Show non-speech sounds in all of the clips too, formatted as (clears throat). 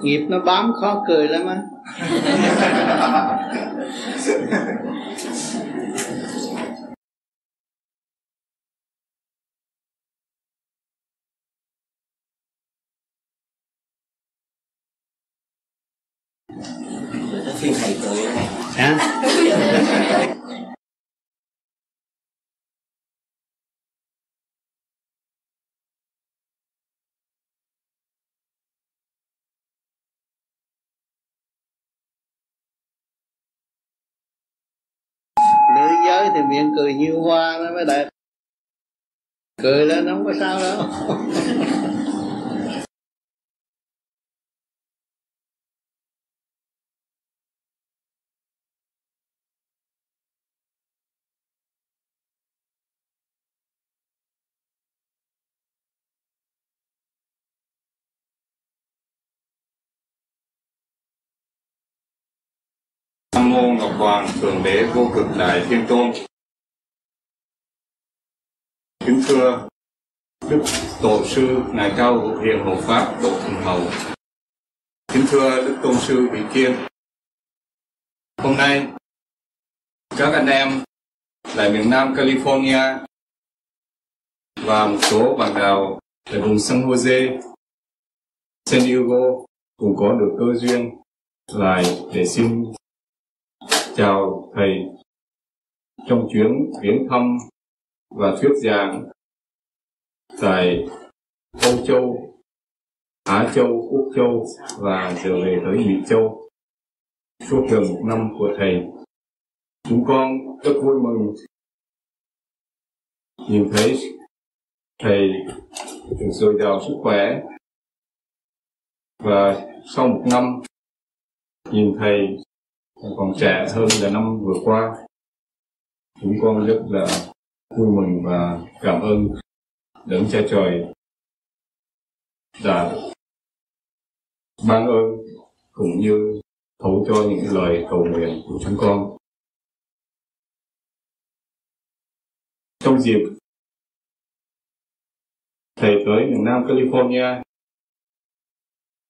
nghiệp nó bám khó cười lắm á. (laughs) thì miệng cười như hoa nó mới đẹp. Cười lên không có sao đâu. Quang Thượng Đế Vô Cực Đại Thiên Tôn. Kính thưa Đức Tổ sư Ngài Cao Hữu Hiền Hộ Pháp Độ Thần Hầu. Kính thưa Đức Tôn sư Vị Kiên. Hôm nay các anh em tại miền Nam California và một số bạn đạo tại vùng San Jose, San Diego cũng có được cơ duyên lại để xin chào thầy trong chuyến viếng thăm và thuyết giảng tại Âu Châu, Á Châu, Úc Châu và trở về tới Mỹ Châu suốt gần một năm của thầy. Chúng con rất vui mừng nhìn thấy thầy được dồi dào sức khỏe và sau một năm nhìn thầy còn trẻ hơn là năm vừa qua. Chúng con rất là vui mừng và cảm ơn đấng cha trời đã ban ơn cũng như thấu cho những lời cầu nguyện của chúng con. Trong dịp thầy tới miền Nam California,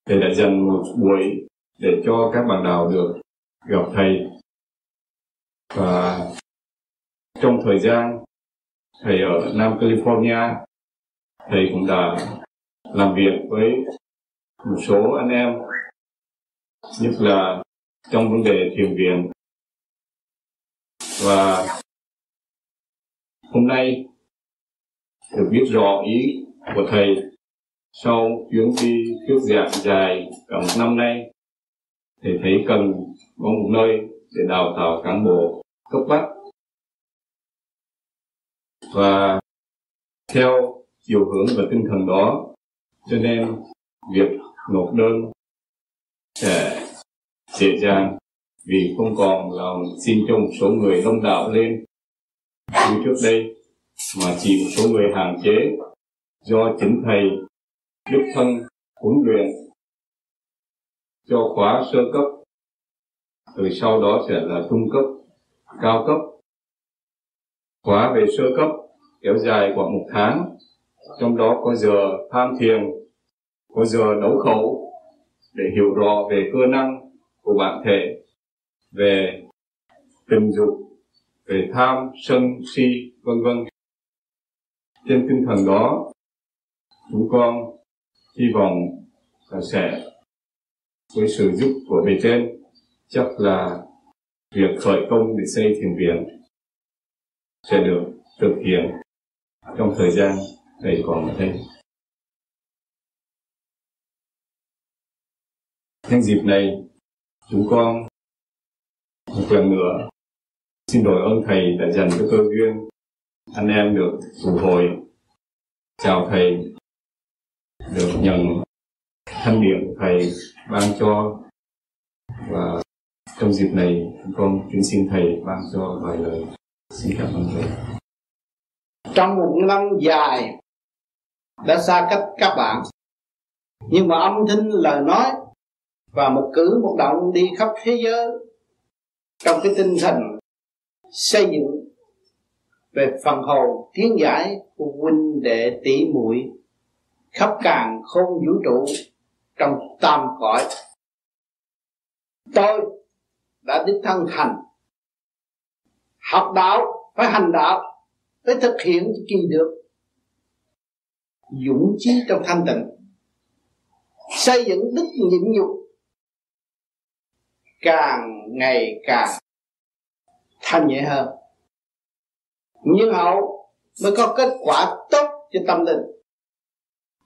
thầy đã dành một buổi để cho các bạn đạo được gặp thầy. Và trong thời gian thầy ở Nam California, thầy cũng đã làm việc với một số anh em, nhất là trong vấn đề thiền viện. Và hôm nay, được biết rõ ý của thầy sau chuyến đi thuyết giảng dài cả một năm nay, thì thấy cần có một nơi để đào tạo cán bộ cấp bách. Và theo chiều hướng và tinh thần đó, cho nên việc nộp đơn sẽ dễ dàng vì không còn là xin cho một số người đông đảo lên. Như trước đây mà chỉ một số người hạn chế do chính thầy đích thân huấn luyện cho khóa sơ cấp rồi sau đó sẽ là trung cấp, cao cấp, khóa về sơ cấp, kéo dài khoảng một tháng. Trong đó có giờ tham thiền, có giờ đấu khẩu để hiểu rõ về cơ năng của bản thể, về tình dục, về tham, sân, si, vân vân. Trên tinh thần đó, chúng con hy vọng là sẽ với sự giúp của bề trên chắc là việc khởi công để xây thiền viện sẽ được thực hiện trong thời gian thầy còn ở đây. Nhân dịp này, chúng con một lần nữa xin đổi ơn thầy đã dành cho cơ duyên anh em được tụ hội chào thầy được nhận thanh điện thầy ban cho và trong dịp này, con kính xin thầy ban cho vài lời. Xin cảm ơn thầy. Trong một năm dài, đã xa cách các bạn. Nhưng mà âm thanh, lời nói và một cử, một động đi khắp thế giới trong cái tinh thần xây dựng về phần hồn tiến giải của huynh đệ tỷ muội khắp càng không vũ trụ trong tam cõi. Tôi đã đích thân hành. Học đạo, phải hành đạo, phải thực hiện kỳ được. Dũng chí trong thanh tịnh. Xây dựng đức nhịn nhục. Càng ngày càng thanh nhẹ hơn. Nhưng hậu mới có kết quả tốt cho tâm linh.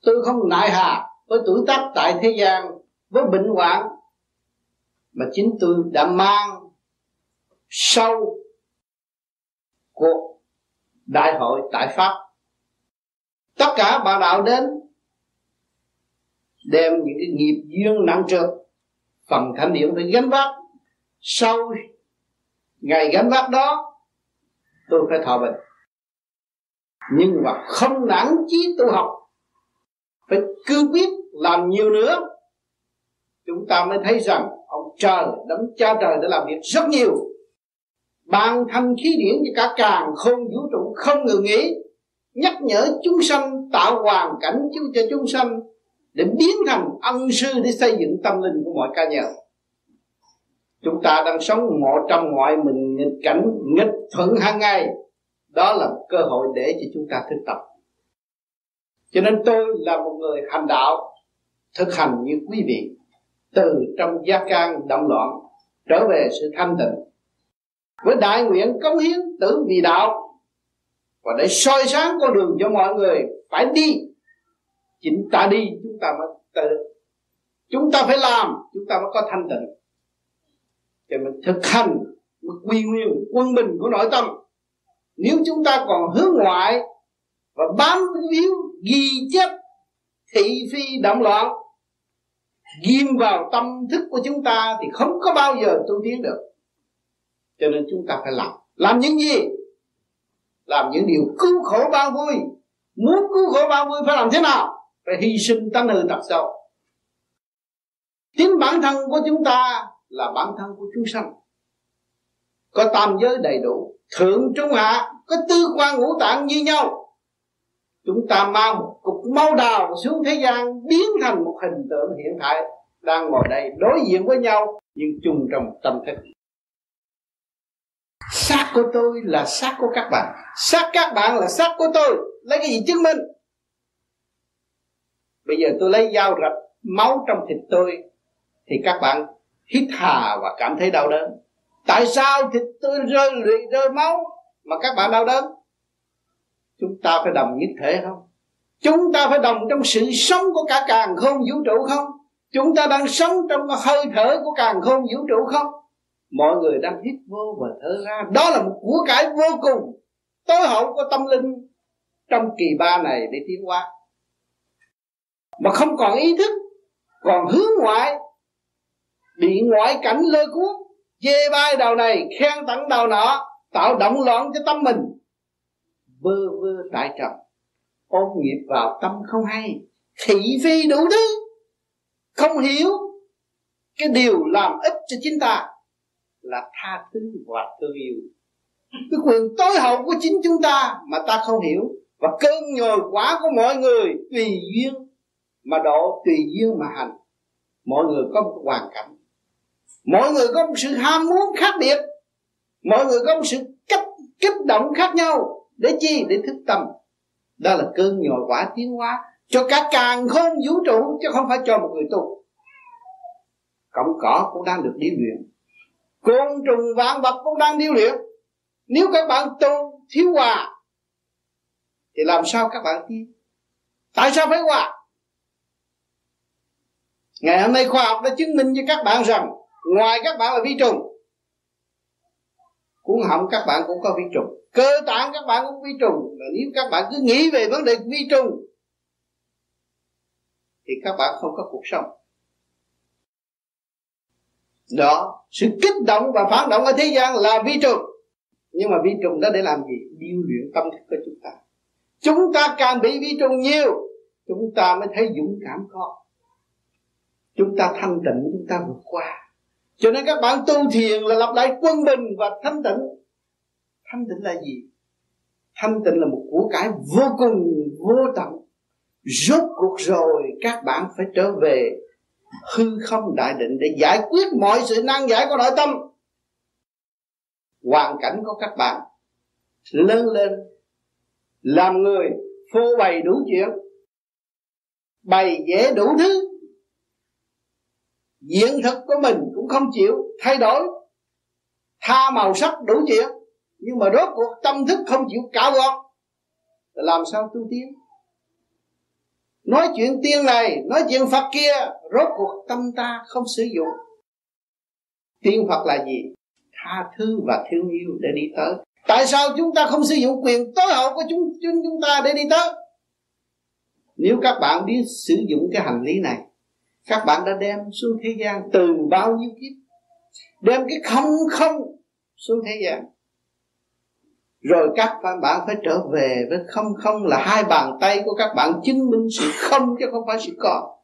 Tôi không nại hà với tuổi tác tại thế gian với bệnh hoạn mà chính tôi đã mang sâu cuộc đại hội tại pháp. Tất cả bà đạo đến đem những cái nghiệp duyên nặng trược phần thánh điển phải gánh vác. Sau ngày gánh vác đó, tôi phải thọ bệnh. Nhưng mà không nản chí tu học, phải cứ biết làm nhiều nữa chúng ta mới thấy rằng ông trời đấng cha trời đã làm việc rất nhiều. Ban thanh khí điển cho cả càng không vũ trụ không ngừng nghỉ, nhắc nhở chúng sanh tạo hoàn cảnh cho chúng sanh để biến thành ân sư để xây dựng tâm linh của mọi ca nhân. Chúng ta đang sống một trong mọi mình nghịch cảnh, nghịch thuận hàng ngày. Đó là cơ hội để cho chúng ta thực tập. Cho nên tôi là một người hành đạo, thực hành như quý vị từ trong gia can động loạn trở về sự thanh tịnh. Với đại nguyện cống hiến tử vì đạo và để soi sáng con đường cho mọi người, phải đi. Chính ta đi, chúng ta mới tự, chúng ta phải làm, chúng ta mới có thanh tịnh. Cho mình thực hành một quy nguyên, quân bình của nội tâm. Nếu chúng ta còn hướng ngoại và bám víu ghi chép thị phi động loạn ghim vào tâm thức của chúng ta thì không có bao giờ tu tiến được. Cho nên chúng ta phải làm. Làm những gì? Làm những điều cứu khổ bao vui. Muốn cứu khổ bao vui phải làm thế nào? Phải hy sinh tánh hư tật sâu. chính bản thân của chúng ta là bản thân của chúng sanh. Có tam giới đầy đủ, thượng trung hạ, có tư quan ngũ tạng như nhau chúng ta mang một cục máu đào xuống thế gian, biến thành một hình tượng hiện tại đang ngồi đây đối diện với nhau, nhưng chung trong tâm thức. Xác của tôi là xác của các bạn. Xác các bạn là xác của tôi. Lấy cái gì chứng minh? Bây giờ tôi lấy dao rạch máu trong thịt tôi, thì các bạn hít hà và cảm thấy đau đớn. Tại sao thịt tôi rơi lụy, rơi máu, mà các bạn đau đớn? Chúng ta phải đồng nhất thể không? Chúng ta phải đồng trong sự sống của cả càng không vũ trụ không? Chúng ta đang sống trong hơi thở của càng không vũ trụ không? Mọi người đang hít vô và thở ra. Đó là một của cải vô cùng tối hậu của tâm linh trong kỳ ba này để tiến hóa. Mà không còn ý thức, còn hướng ngoại, bị ngoại cảnh lôi cuốn, chê bai đầu này, khen tặng đầu nọ, tạo động loạn cho tâm mình vơ vơ tại trần, ôm nghiệp vào tâm không hay, thị phi đủ thứ, không hiểu. Cái điều làm ích cho chính ta là tha thứ và thương yêu. Cái quyền tối hậu của chính chúng ta mà ta không hiểu, và cơn nhồi quả của mọi người tùy duyên mà độ, tùy duyên mà hành. Mọi người có một hoàn cảnh, mọi người có một sự ham muốn khác biệt, mọi người có một sự kích kích động khác nhau để chi? Để thức tâm. Đó là cơn nhồi quả tiến hóa cho cả càng không vũ trụ, chứ không phải cho một người tu. Cọng cỏ cũng đang được điêu luyện. Côn trùng vạn vật cũng đang điêu luyện. Nếu các bạn tu thiếu hòa, thì làm sao các bạn tiến tại sao phải hòa? Ngày hôm nay khoa học đã chứng minh cho các bạn rằng, ngoài các bạn là vi trùng cuốn họng các bạn cũng có vi trùng. Cơ tạng các bạn cũng vi trùng. Là nếu các bạn cứ nghĩ về vấn đề vi trùng, thì các bạn không có cuộc sống. Đó, sự kích động và phản động ở thế gian là vi trùng. Nhưng mà vi trùng đó để làm gì? Điêu luyện tâm thức của chúng ta. Chúng ta càng bị vi trùng nhiều, chúng ta mới thấy dũng cảm có chúng ta thanh tịnh, chúng ta vượt qua cho nên các bạn tu thiền là lập lại quân bình và thanh tịnh. Thanh tịnh là gì? Thanh tịnh là một của cải vô cùng, vô tận. Rốt cuộc rồi, các bạn phải trở về hư không đại định để giải quyết mọi sự nan giải của nội tâm. Hoàn cảnh của các bạn lớn lên, làm người phô bày đủ chuyện, bày vẽ đủ thứ. Diện thực của mình cũng không chịu thay đổi. Tha màu sắc đủ chuyện, nhưng mà rốt cuộc tâm thức không chịu cạo gọt làm sao tu tiến? Nói chuyện tiên này, nói chuyện phật kia, rốt cuộc tâm ta không sử dụng. Tiên phật là gì? Tha thứ và thương yêu để đi tới. Tại sao chúng ta không sử dụng quyền tối hậu của chúng chúng chúng ta để đi tới? Nếu các bạn biết sử dụng cái hành lý này các bạn đã đem xuống thế gian từ bao nhiêu kiếp? Đem cái không không xuống thế gian. Rồi các bạn phải trở về với không không là hai bàn tay của các bạn chứng minh sự không chứ không phải sự có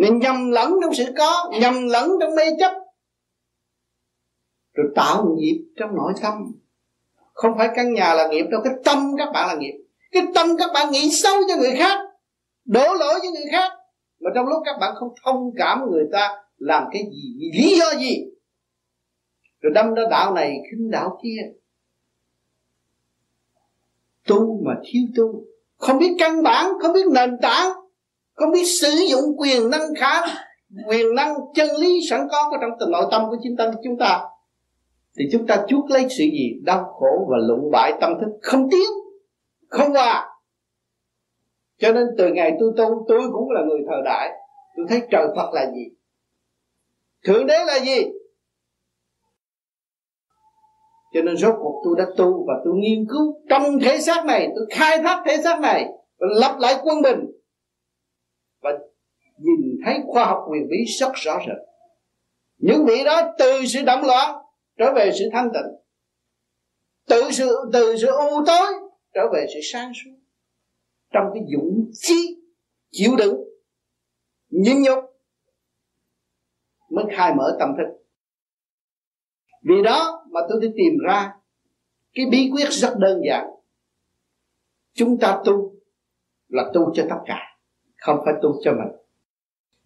nên nhầm lẫn trong sự có, nhầm lẫn trong mê chấp. Rồi tạo nghiệp trong nội tâm. Không phải căn nhà là nghiệp đâu, cái tâm các bạn là nghiệp. Cái tâm các bạn nghĩ xấu cho người khác, đổ lỗi cho người khác mà trong lúc các bạn không thông cảm người ta, làm cái gì vì lý do gì? Rồi đâm ra đạo này khinh đạo kia. Tu mà thiếu tu. Không biết căn bản, không biết nền tảng, không biết sử dụng quyền năng khả quyền năng chân lý sẵn có của trong tình nội tâm của chính tâm chúng ta. Thì chúng ta chuốc lấy sự gì? Đau khổ và lụng bại tâm thức không tiến, không hòa cho nên từ ngày tôi tu, tôi cũng là người thờ đại. Tôi thấy trời phật là gì? Thượng đế là gì? Cho nên rốt cuộc tôi đã tu và tôi nghiên cứu trong thể xác này, tôi khai thác thể xác này và lập lại quân bình. Và nhìn thấy khoa học quyền bí rất rõ rệt. Những vị đó từ sự động loạn trở về sự thanh tịnh. Từ sự từ sự u tối trở về sự sáng suốt trong cái dũng chí chịu đựng nhẫn nhục mới khai mở tâm thức. Vì đó mà tôi đi tìm ra cái bí quyết rất đơn giản. Chúng ta tu là tu cho tất cả, không phải tu cho mình.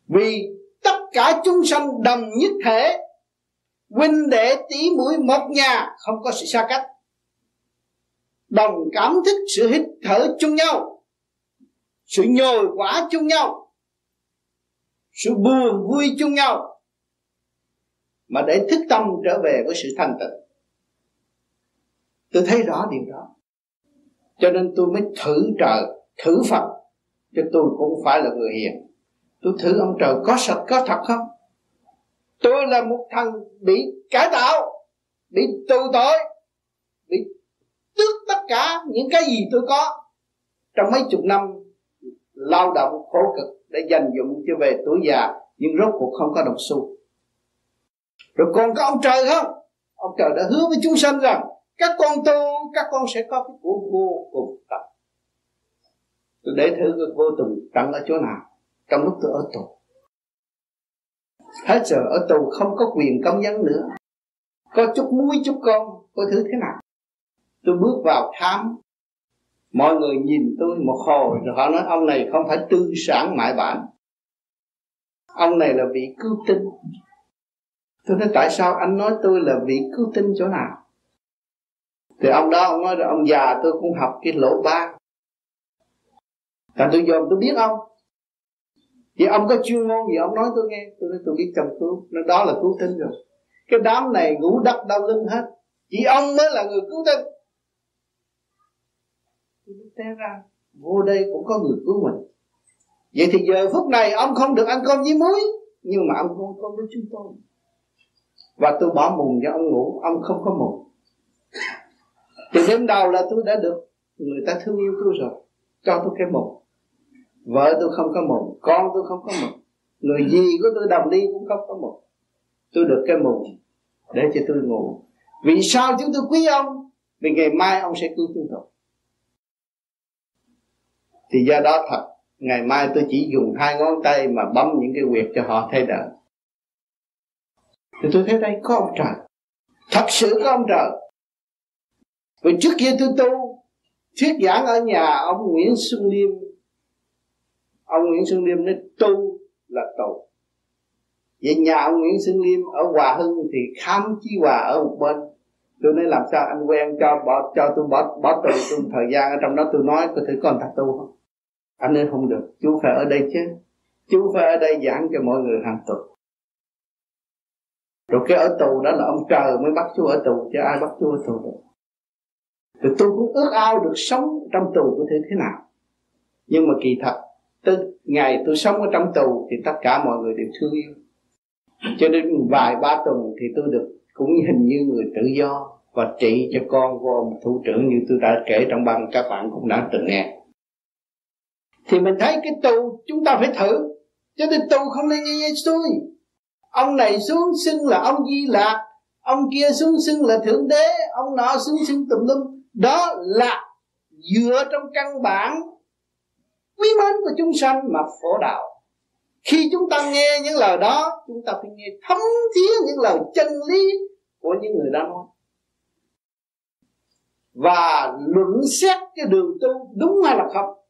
Vì tất cả chúng sanh đồng nhất thể, huynh đệ tỷ mũi một nhà không có sự xa cách. Đồng cảm thức, sự hít thở chung nhau sự nhồi quả chung nhau. Sự buồn vui chung nhau. Mà để thức tâm trở về với sự thanh tịnh. Tôi thấy rõ điều đó. Cho nên tôi mới thử trời, thử phật. Cho tôi cũng phải là người hiền. Tôi thử ông trời có sạch, có thật không? Tôi là một thằng bị cải tạo, bị tù tội, bị tước tất cả những cái gì tôi có trong mấy chục năm lao động khổ cực để dành dụng cho về tuổi già, nhưng rốt cuộc không có đồng xu. Rồi còn có ông trời không? Ông trời đã hứa với chúng sanh rằng, các con tu, các con sẽ có cái của vô cùng tận tôi để thử cái vô cùng tận ở chỗ nào. Trong lúc tôi ở tù. Hết giờ ở tù không có quyền công dân nữa. Có chút muối, chút con có thứ thế nào? Tôi bước vào thám mọi người nhìn tôi một hồi, rồi họ nói, ông này không phải tư sản mại bản. Ông này là vị cứu tinh. Tôi nói, tại sao anh nói tôi là vị cứu tinh chỗ nào? Thì ông đó, ông nói là ông già, tôi cũng học cái lỗ ba. Tại tôi dòm tôi biết ông. Vậy ông có chuyên môn gì, ông nói tôi nghe. Tôi nói, tôi biết chồng cứu, nó đó là cứu tinh rồi. Cái đám này ngủ đắp đau lưng hết. Chỉ ông mới là người cứu tinh té ra. Vô đây cũng có người cứu mình. Vậy thì giờ phút này ông không được ăn cơm với muối, nhưng mà ông không có với chúng tôi. Và tôi bỏ mùng cho ông ngủ, ông không có mùng. Thì đêm đầu là tôi đã được người ta thương yêu tôi rồi, cho tôi cái mùng. Vợ tôi không có mùng, con tôi không có mùng. Người gì của tôi, đồng đi cũng không có mùng. Tôi được cái mùng để cho tôi ngủ. Vì sao chúng tôi quý ông? Vì ngày mai ông sẽ cứu chúng tôi thì do đó thật, ngày mai tôi chỉ dùng hai ngón tay mà bấm những cái quyệt cho họ thay đổi thì tôi thấy đây có ông trời. Thật sự có ông trời. Vì trước kia tôi tu, thuyết giảng ở nhà, ông Nguyễn Xuân Liêm, ông Nguyễn Xuân Liêm nói tu là tù. Vậy nhà ông Nguyễn Xuân Liêm ở Hòa Hưng thì khám chí hòa ở một bên. Tôi nói làm sao anh quen cho bỏ, cho tôi bỏ bỏ tù, tôi một thời gian ở trong đó tôi nói tôi thử còn thật tu không? Anh ấy không được chú phải ở đây chứ. Chú phải ở đây giảng cho mọi người hàng tuần. Rồi cái ở tù đó là ông trời mới bắt chú ở tù, chứ ai bắt chú ở tù được. Rồi tôi cũng ước ao được sống trong tù có thể thế nào. Nhưng mà kỳ thật từ ngày tôi sống ở trong tù thì tất cả mọi người đều thương yêu. Cho đến vài ba tuần thì tôi được cũng hình như người tự do và trị cho con của ông thủ trưởng như tôi đã kể trong băng các bạn cũng đã từng nghe thì mình thấy cái tu chúng ta phải thử. Cho nên tu không nên nghe xuôi ông này xuống xưng là ông di lạc ông kia xuống xưng là thượng đế, ông nọ xuống xưng tùm lum. Đó là dựa trong căn bản quý mến của chúng sanh mà phổ đạo. Khi chúng ta nghe những lời đó, chúng ta phải nghe thấm thía những lời chân lý của những người đã nói. Và luận xét cái đường tu đúng hay là không?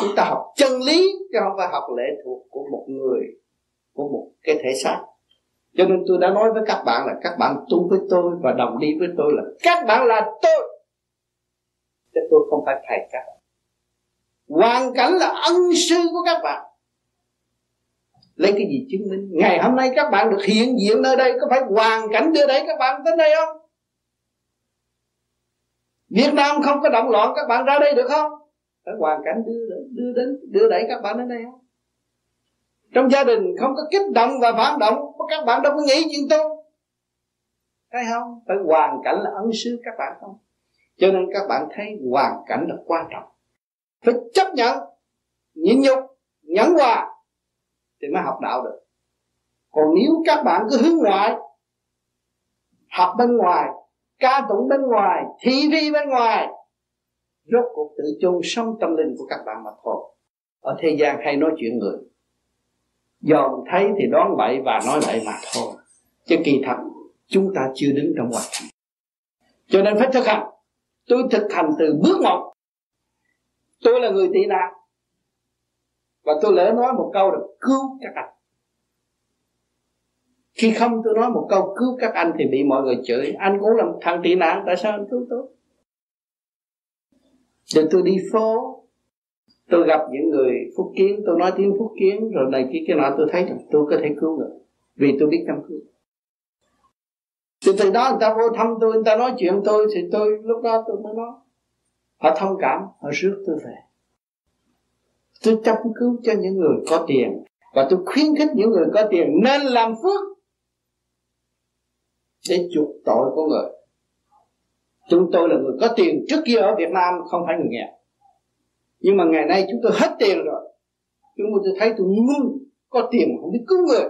Chúng ta học chân lý, chứ không phải học lệ thuộc của một người, của một cái thể xác. Cho nên tôi đã nói với các bạn là các bạn tu với tôi và đồng đi với tôi là các bạn là tôi. Chứ tôi không phải thầy các bạn. Hoàn cảnh là ân sư của các bạn. Lấy cái gì chứng minh? Ngày hôm nay các bạn được hiện diện nơi đây, có phải hoàn cảnh đưa đẩy các bạn đến đây không? Việt Nam không có động loạn các bạn ra đây được không? Phải hoàn cảnh đưa đưa đến, đưa đẩy các bạn đến đây. Không trong gia đình không có kích động và phản động các bạn đâu có nghĩ chuyện tu thấy không? Phải hoàn cảnh là ân sư các bạn không? Cho nên các bạn thấy hoàn cảnh là quan trọng. Phải chấp nhận, nhịn nhục, nhẫn hòa thì mới học đạo được. Còn nếu các bạn cứ hướng ngoại, học bên ngoài, ca tụng bên ngoài, thị vi bên ngoài rốt cuộc tự chôn sống tâm linh của các bạn mà thôi. Ở thế gian hay nói chuyện người. Dòm thấy thì đoán bậy và nói bậy mà thôi. Chứ kỳ thật, chúng ta chưa đứng trong hoàn cảnh cho nên phải thực hành. Tôi thực hành từ bước một. Tôi là người tị nạn. Và tôi lỡ nói một câu là cứu các anh. Khi không tôi nói một câu cứu các anh thì bị mọi người chửi. Anh cũng làm thằng tị nạn, tại sao anh cứu tôi? Rồi tôi đi phố, tôi gặp những người phúc kiến, tôi nói tiếng phúc kiến, rồi này kia cái nọ, tôi thấy rằng tôi có thể cứu người, vì tôi biết chăm cứu. Thì từ đó người ta vô thăm tôi, người ta nói chuyện tôi, thì tôi, lúc đó tôi mới nói. Họ thông cảm, họ rước tôi về. Tôi chăm cứu cho những người có tiền, và tôi khuyến khích những người có tiền nên làm phước để chuộc tội của người chúng tôi là người có tiền trước kia ở Việt Nam, không phải người nghèo. Nhưng mà ngày nay chúng tôi hết tiền rồi. Chúng tôi thấy tôi ngu, có tiền mà không biết cứu người.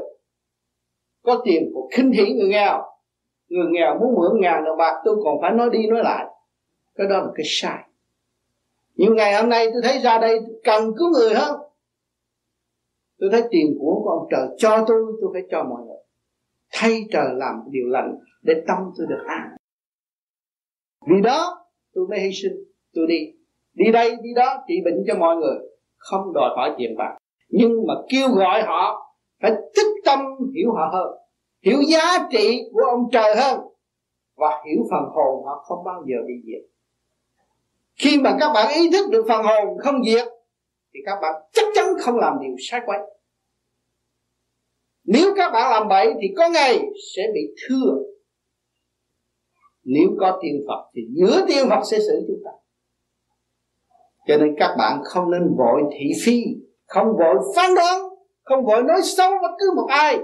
Có tiền còn khinh hỉ người nghèo. Người nghèo muốn mượn ngàn đồng bạc, tôi còn phải nói đi nói lại. Cái đó là cái sai. Nhưng ngày hôm nay tôi thấy ra đây cần cứu người hơn. Tôi thấy tiền của của ông trời cho tôi tôi phải cho mọi người. Thay trời làm điều lành để tâm tôi được an vì đó, tôi mới hy sinh, tôi đi. Đi đây, đi đó, trị bệnh cho mọi người, không đòi hỏi tiền bạc. Nhưng mà kêu gọi họ phải thức tâm hiểu họ hơn, hiểu giá trị của ông trời hơn, và hiểu phần hồn họ không bao giờ bị diệt. Khi mà các bạn ý thức được phần hồn không diệt, thì các bạn chắc chắn không làm điều sai quấy. Nếu các bạn làm bậy, thì có ngày sẽ bị thưa nếu có tiên phật thì giữa tiên phật sẽ xử chúng ta. Cho nên các bạn không nên vội thị phi, không vội phán đoán, không vội nói xấu bất cứ một ai,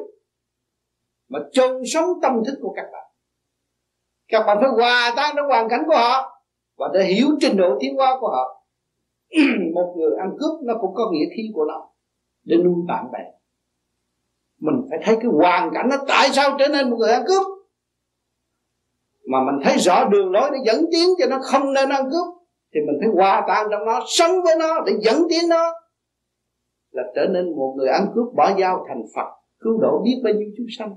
mà chôn sống tâm thức của các bạn. Các bạn phải hòa tan trong hoàn cảnh của họ và để hiểu trình độ tiến hóa của họ. (clears throat) Một người ăn cướp nó cũng có nghĩa khí của nó. Để nuôi bạn bè. Mình phải thấy cái hoàn cảnh nó tại sao trở nên một người ăn cướp mà mình thấy rõ đường lối để dẫn tiến cho nó không nên ăn cướp, thì mình phải hòa tan trong nó, sống với nó để dẫn tiến nó. Là trở nên một người ăn cướp bỏ dao thành phật, cứu độ biết bao nhiêu chúng sanh.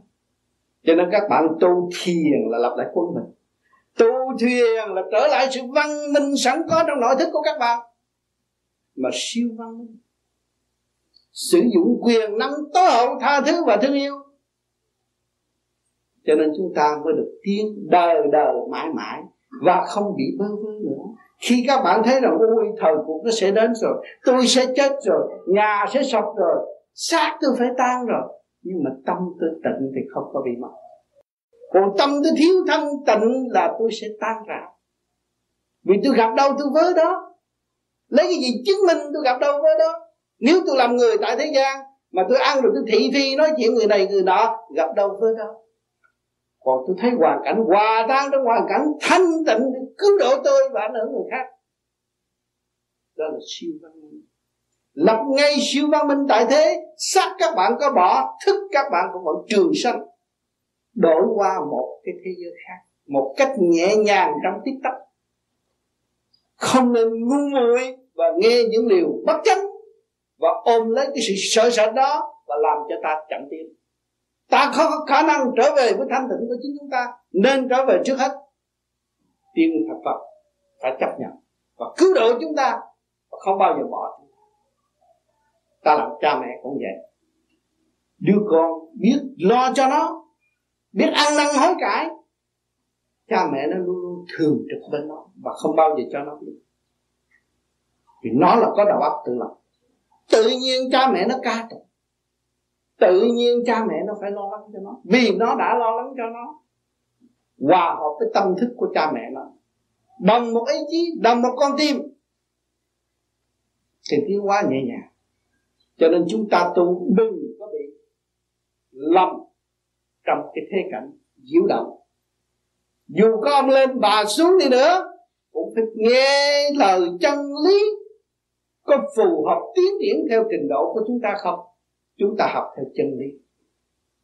Cho nên các bạn tu thiền là lập lại quân mình. Tu thiền là trở lại sự văn minh sẵn có trong nội thức của các bạn. Mà siêu văn minh. Sử dụng quyền năng tối hậu tha thứ và thương yêu cho nên chúng ta mới được tiến đời đời mãi mãi và không bị bơ vơ nữa. Khi các bạn thấy rằng ôi thời cuộc nó sẽ đến rồi, tôi sẽ chết rồi, nhà sẽ sập rồi, xác tôi phải tan rồi. Nhưng mà tâm tôi tịnh thì không có bị mất. Còn tâm tôi thiếu thanh tịnh là tôi sẽ tan ra vì tôi gặp đâu tôi vớ đó. Lấy cái gì chứng minh tôi gặp đâu vớ đó? Nếu tôi làm người tại thế gian mà tôi ăn được cái thị phi nói chuyện người này người nọ, gặp đâu vớ đó? Còn tôi thấy hoàn cảnh hòa tan trong hoàn cảnh thanh tịnh để cứu độ tôi và ảnh hưởng người khác. Đó là siêu văn minh. Lập ngay siêu văn minh tại thế, xác các bạn có bỏ, thức các bạn cũng vẫn trường sanh. Đổi qua một cái thế giới khác, một cách nhẹ nhàng trong tích tắc không nên ngu muội và nghe những điều bất chánh và ôm lấy cái sự sợ sệt đó và làm cho ta chậm tiến ta không có khả năng trở về với thanh tịnh của chính chúng ta, nên trở về trước hết. Tiên thật Phật phải chấp nhận và cứu độ chúng ta và không bao giờ bỏ chúng ta. Ta làm cha mẹ cũng vậy. Đứa con biết lo cho nó, biết ăn năn hối cải. Cha mẹ nó luôn luôn thường trực bên nó và không bao giờ cho nó biết. Vì nó là có đầu óc tự lập. Tự nhiên cha mẹ nó ca tụng tự nhiên cha mẹ nó phải lo lắng cho nó. Vì nó đã lo lắng cho nó. Hòa hợp với tâm thức của cha mẹ nó. Đồng một ý chí đồng một con tim. Thì tiến hóa nhẹ nhàng. Cho nên chúng ta tu đừng có bị lầm trong cái thế cảnh diễu động. Dù có ông lên bà xuống đi nữa, cũng phải nghe lời chân lý có phù hợp tiến triển theo trình độ của chúng ta không? Chúng ta học theo chân lý,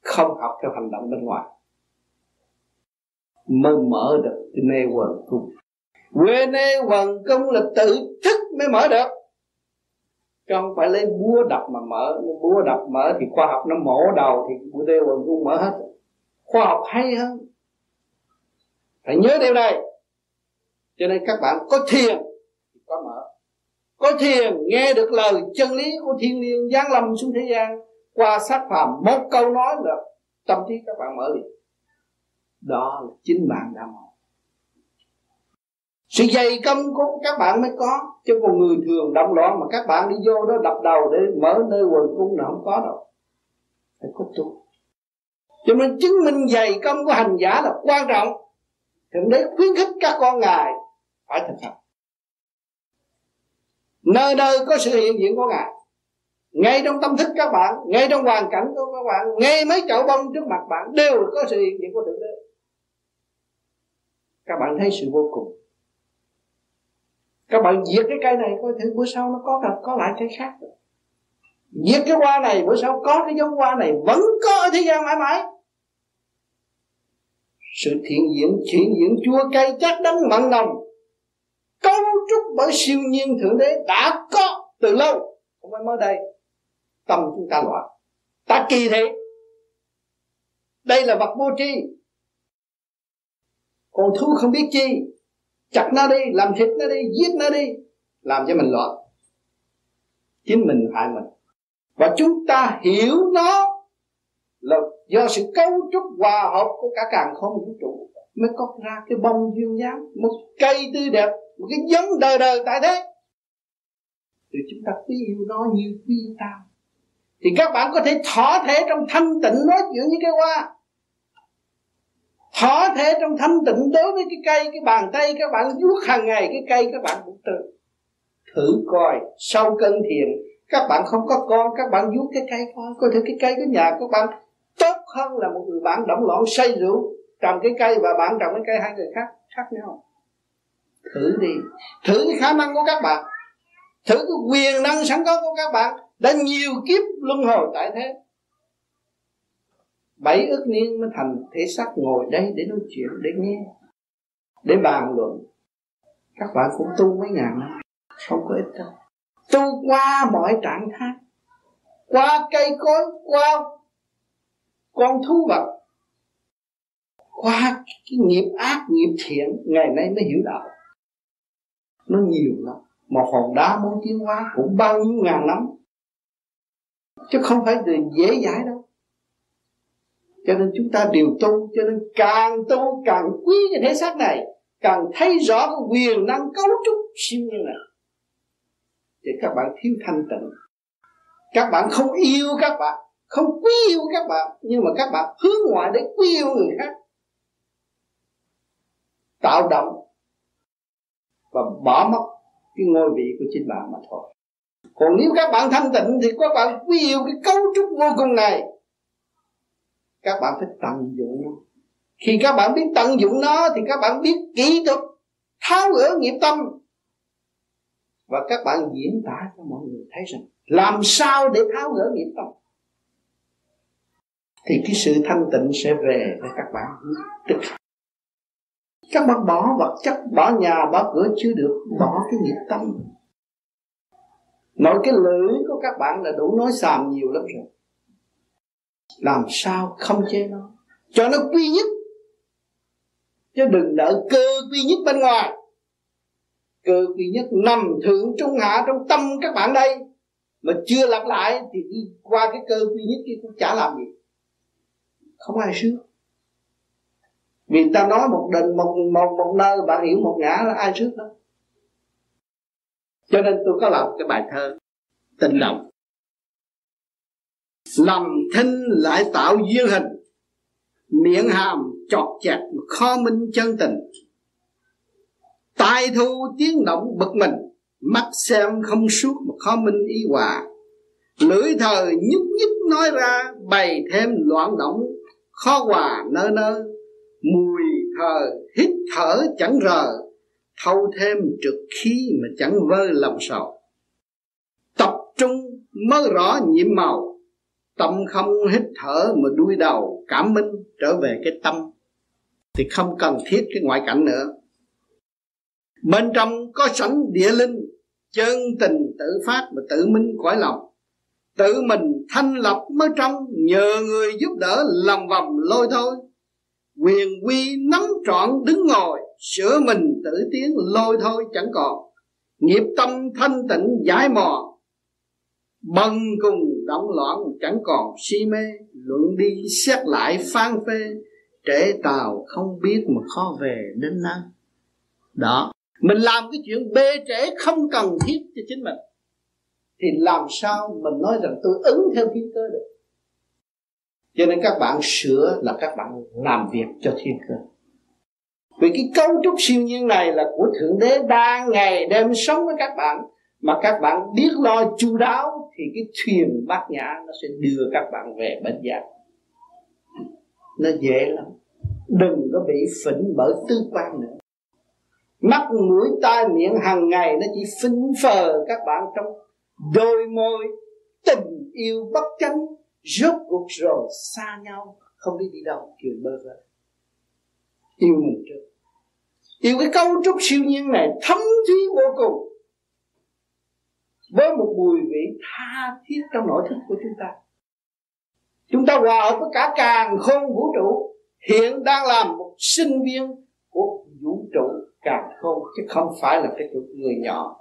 không học theo hành động bên ngoài. Mới mở được cái nê quần cung. Quê nê quần cung là tự thức mới mở được. Chứ không phải lấy búa đập mà mở. Búa đập mở thì khoa học nó mổ đầu thì búa nê quần cung mở hết. Khoa học hay hơn. Phải nhớ điều này. Cho nên các bạn có thiền thì có mở có thiền, nghe được lời chân lý của thiên liêng giáng lâm xuống thế gian, qua sát phàm, một câu nói là tâm trí các bạn mở liền. Đó là chính bạn đã mở. Sự dày công của các bạn mới có, chứ còn người thường động loạn mà các bạn đi vô đó đập đầu để mở nơi quần cung là không có đâu. Phải có tu. Cho nên chứng minh dày công của hành giả là quan trọng. Thượng đế khuyến khích các con ngài phải thực hành nơi nơi có sự hiện diện của ngài. Ngay trong tâm thức các bạn, ngay trong hoàn cảnh của các bạn, ngay mấy chậu bông trước mặt bạn đều có sự hiện diện của thượng đế. Các bạn thấy sự vô cùng. Các bạn diệt cái cây này, coi thử bữa sau nó có gặp có lại cây khác. Diệt cái hoa này, bữa sau có cái giống hoa này, vẫn có ở thế gian mãi mãi. Sự thiện diễn chuyển diễn chua cay chắc đắng mặn nồng trúc bởi siêu nhiên thượng đế đã có từ lâu. Không phải mới đây. Tâm chúng ta loạn. Ta kỳ thế đây là vật vô tri. Còn thú không biết chi. Chặt nó đi, làm thịt nó đi, giết nó đi. Làm cho mình loạn. Chính mình hại mình. Và chúng ta hiểu nó là do sự cấu trúc hòa hợp của cả càng không vũ trụ. Mới có ra cái bông duyên dáng một cây tươi đẹp một cái giống đời đời tại thế. Thì chúng ta quý yêu nó như quý yêu ta thì các bạn có thể thỏ thể trong thanh tịnh nói chuyện với cái hoa. Thỏ thể trong thanh tịnh đối với cái cây, cái bàn tay các bạn vuốt hàng ngày cái cây các bạn cũng tự thử coi. Sau cân thiền, các bạn không có con, các bạn vuốt cái cây coi coi thử cái cây cái nhà các bạn tốt hơn là một người bạn động loạn say rượu, trồng cái cây và bạn trồng cái cây hai người khác khác nhau thử đi. Thử cái khả năng của các bạn. Thử cái quyền năng sẵn có của các bạn. Đã nhiều kiếp luân hồi tại thế. Bảy ức niên mới thành thể xác ngồi đây để nói chuyện, để nghe, để bàn luận. Các bạn cũng tu mấy ngàn năm, không có ít đâu. Tu qua mọi trạng thái, qua cây cối, qua con thú vật, qua cái nghiệp ác, nghiệp thiện, ngày nay mới hiểu đạo nó nhiều lắm. Một hòn đá muốn tiến hóa cũng bao nhiêu ngàn năm. Chứ không phải dễ dãi đâu. Cho nên chúng ta đều tu, cho nên càng tu càng quý cái thể xác này, càng thấy rõ cái quyền năng cấu trúc siêu nhiên này thì các bạn thiếu thanh tịnh. Các bạn không yêu các bạn, không quý yêu các bạn, nhưng mà các bạn hướng ngoại để quý yêu người khác. Tạo động và bỏ mất cái ngôi vị của chính bạn mà thôi. Còn nếu các bạn thanh tịnh thì các bạn quý yêu cái cấu trúc vô cùng này. Các bạn phải tận dụng nó. Khi các bạn biết tận dụng nó thì các bạn biết kỹ thuật, tháo gỡ nghiệp tâm. Và các bạn diễn tả cho mọi người thấy rằng, làm sao để tháo gỡ nghiệp tâm? Thì cái sự thanh tịnh sẽ về với các bạn. Tức các bạn bỏ vật chất, bỏ nhà, bỏ cửa chưa được, bỏ cái nghiệp tâm. Nói cái lưỡi của các bạn là đủ nói xàm nhiều lắm rồi. Làm sao không chế nó? Cho nó quy nhất. Chứ đừng đợi cơ quy nhất bên ngoài. Cơ quy nhất nằm thượng trung hạ trong tâm các bạn đây. Mà chưa lặp lại thì đi qua cái cơ quy nhất kia cũng chả làm gì. Không ai sướng vì ta nói một định, một một một nơi, bạn hiểu một ngã là ai trước đó. Cho nên tôi có làm cái bài thơ, tình động lầm thinh lại tạo duyên hình, miệng hàm chọt chặt kho minh chân tình. Tai thu tiếng động bực mình, mắt xem không suốt mà khó minh ý hòa. Lưỡi thời nhúc nhích nói ra, bày thêm loạn động khó hòa nơ nơ mùi thờ, hít thở chẳng rờ, thâu thêm trực khí mà chẳng vơi lòng sầu. Tập trung mới rõ nhiệm màu, tâm không hít thở mà đuôi đầu cảm minh trở về cái tâm. Thì không cần thiết cái ngoại cảnh nữa. Bên trong có sẵn địa linh, chân tình tự phát mà tự minh khỏi lòng. Tự mình thanh lập mới trong, nhờ người giúp đỡ lòng vòng lôi thôi quyền quy nắm trọn đứng ngồi, sửa mình tự tiến lôi thôi chẳng còn. Nghiệp tâm thanh tịnh giải mò, bần cùng động loạn chẳng còn. Si mê, luận đi xét lại phán phê, trễ tàu không biết mà khó về đến năng đó, mình làm cái chuyện bê trễ không cần thiết cho chính mình. Thì làm sao mình nói rằng tôi ứng theo thiên cơ được? Cho nên các bạn sửa là các bạn làm việc cho thiên cơ. Vì cái cấu trúc siêu nhiên này là của thượng đế đang ngày đêm sống với các bạn, mà các bạn biết lo chu đáo thì cái thuyền bát nhã nó sẽ đưa các bạn về bên giác nó dễ lắm. Đừng có bị phỉnh bởi tư quan nữa. Mắt, mũi, tai, miệng hàng ngày nó chỉ phỉnh phờ các bạn trong đôi môi tình yêu bất chánh rốt cuộc rồi xa nhau, không biết đi đâu chuyện bơ vơ. Yêu mình trước. Yêu cái cấu trúc siêu nhiên này, thấm thúy vô cùng. Với một mùi vị tha thiết trong nội thức của chúng ta. Chúng ta hòa hợp với cả càng không vũ trụ, hiện đang làm một sinh viên của vũ trụ càng không chứ không phải là cái người nhỏ.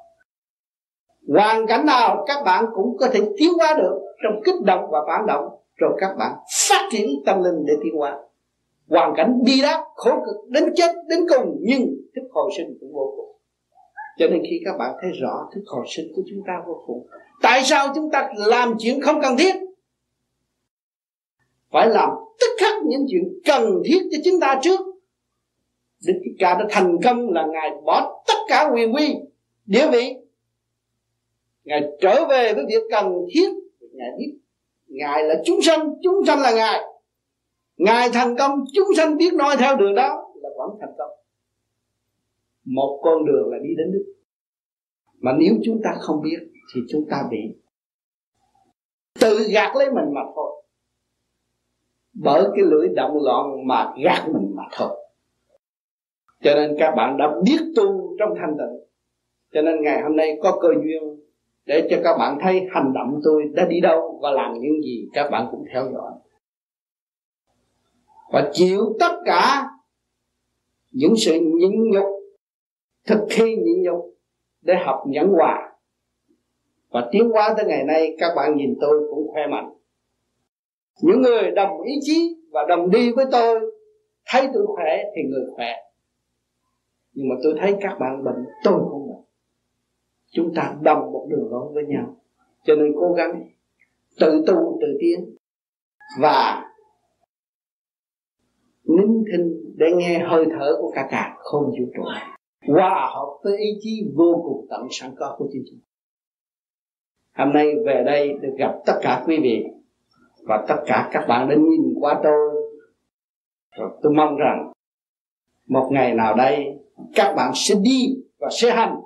Hoàn cảnh nào các bạn cũng có thể tiến hóa được trong kích động và phản động, rồi các bạn phát triển tâm linh để tiến hóa. Hoàn cảnh bi đát, khổ cực, đến chết, đến cùng, nhưng thức hồi sinh cũng vô cùng. Cho nên khi các bạn thấy rõ thức hồi sinh của chúng ta vô cùng, tại sao chúng ta làm chuyện không cần thiết? Phải làm tất khắc những chuyện cần thiết cho chúng ta trước. Đức Thích Ca đã thành công là Ngài bỏ tất cả quyền quy, địa vị. Ngài trở về với việc cần thiết Ngài biết. Ngài là chúng sanh Chúng sanh là Ngài. Ngài thành công, Chúng sanh biết nói theo đường đó Là vẫn thành công. Một con đường là đi đến Đức. Mà nếu chúng ta không biết Thì chúng ta bị Tự gạt lấy mình mà thôi. Bởi cái lưỡi động loạn Mà gạt mình mà thôi. Cho nên các bạn đã biết tu trong thanh tịnh. Cho nên ngày hôm nay có cơ duyên để cho các bạn thấy hành động tôi đã đi đâu và làm những gì các bạn cũng theo dõi. Và chịu tất cả những sự nhịn nhục, thực thi nhịn nhục để học nhẫn hòa. Và tiến hóa tới ngày nay, các bạn nhìn tôi cũng khỏe mạnh. Những người đồng ý chí và đồng đi với tôi, thấy tôi khỏe thì người khỏe. Nhưng mà tôi thấy các bạn bệnh, tôi cũng bệnh chúng ta đồng một đường lối với nhau. Cho nên cố gắng tự tu, tự tiến. Và nín thinh để nghe hơi thở của cả cả không vũ trụ. Hòa hợp với ý chí vô cùng tận sẵn có của chính chúng. Hôm nay về đây được gặp tất cả quý vị và tất cả các bạn đã nhìn qua tôi. Rồi tôi mong rằng một ngày nào đây, các bạn sẽ đi và sẽ hành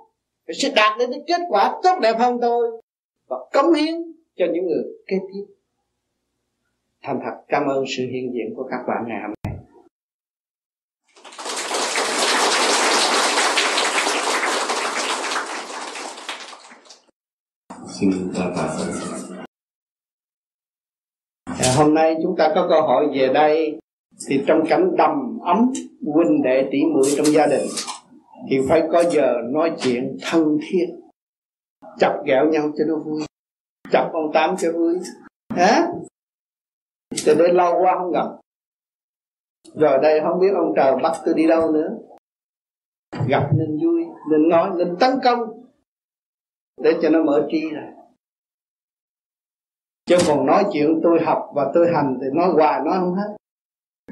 sẽ đạt đến cái kết quả tốt đẹp hơn tôi và cống hiến cho những người kế tiếp. Thành thật cảm ơn sự hiện diện của các bạn ngày hôm nay. Xin ta tạ hôm nay chúng ta có cơ hội về đây. Thì trong cảnh đầm ấm huynh đệ tỷ muội trong gia đình thì phải có giờ nói chuyện thân thiết. Chọc ghẹo nhau cho nó vui. Chọc ông tám cho vui. Hả? Cho đến lâu quá không gặp. Rồi đây không biết ông trời bắt tôi đi đâu nữa. Gặp nên vui. Nên nói nên tấn công. Để cho nó mở trí ra. Chứ còn nói chuyện tôi học và tôi hành thì nói hoài nói không hết.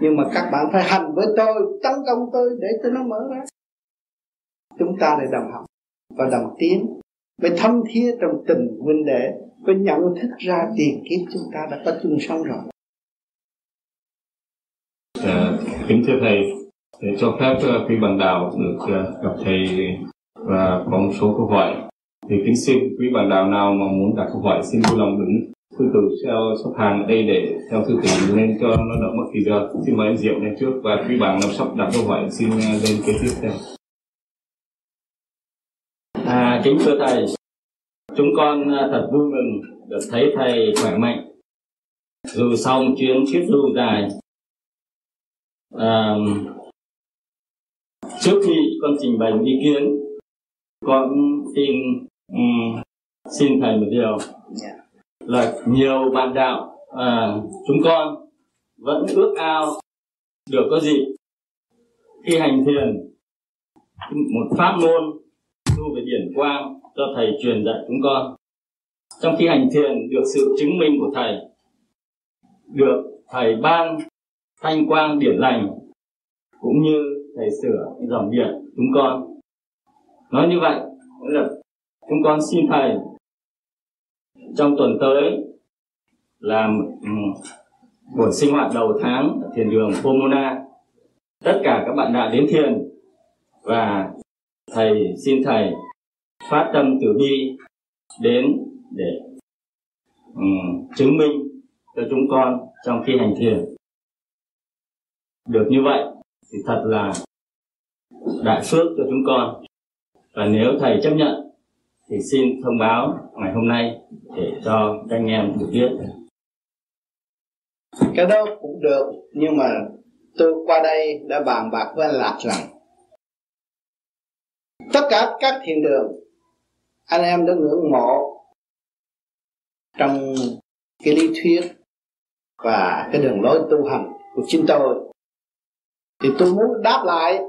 Nhưng mà các bạn phải hành với tôi, tấn công tôi để cho nó mở ra chúng ta lại đồng học và đồng tiến. Phải thâm thiết trong tình huynh đệ phải nhận thức ra tiền kiếp chúng ta đã có chung sống rồi. À, kính thưa thầy để cho phép ờ, uh, quý bạn đạo được uh, gặp thầy và có một số câu hỏi thì kính xin quý bạn đạo nào mà muốn đặt câu hỏi xin vui lòng đứng thư từ theo sắp hàng ở đây để theo thư từ lên cho nó đỡ mất thời giờ. Xin mời anh diệu lên trước và quý bạn nào sắp đặt câu hỏi xin lên kế tiếp theo kính thưa thầy. Chúng con thật vui mừng được thấy thầy khỏe mạnh. Dù sau một chuyến thuyết lưu dài à, trước khi con trình bày ý kiến con xin um, xin thầy một điều. Yeah là nhiều bạn đạo à, chúng con vẫn ước ao được có gì khi hành thiền một pháp môn tu về điển quang do thầy truyền dạy chúng con. Trong khi hành thiền được sự chứng minh của thầy, được thầy ban thanh quang điển lành, cũng như thầy sửa dòng điện chúng con. Nói như vậy là chúng con xin thầy, trong tuần tới là buổi sinh hoạt đầu tháng ở thiền đường Pomona, tất cả các bạn đã đến thiền và thầy xin thầy phát tâm từ bi đến để um, chứng minh cho chúng con trong khi hành thiền. Được như vậy thì thật là đại phước cho chúng con. Và nếu thầy chấp nhận thì xin thông báo ngày hôm nay để cho các anh em được biết. Cái đó cũng được nhưng mà tôi qua đây đã bàn bạc với anh lạc rằng tất cả các thiền đường anh em đã ngưỡng mộ trong cái lý thuyết và cái đường lối tu hành của chính tôi. Thì tôi muốn đáp lại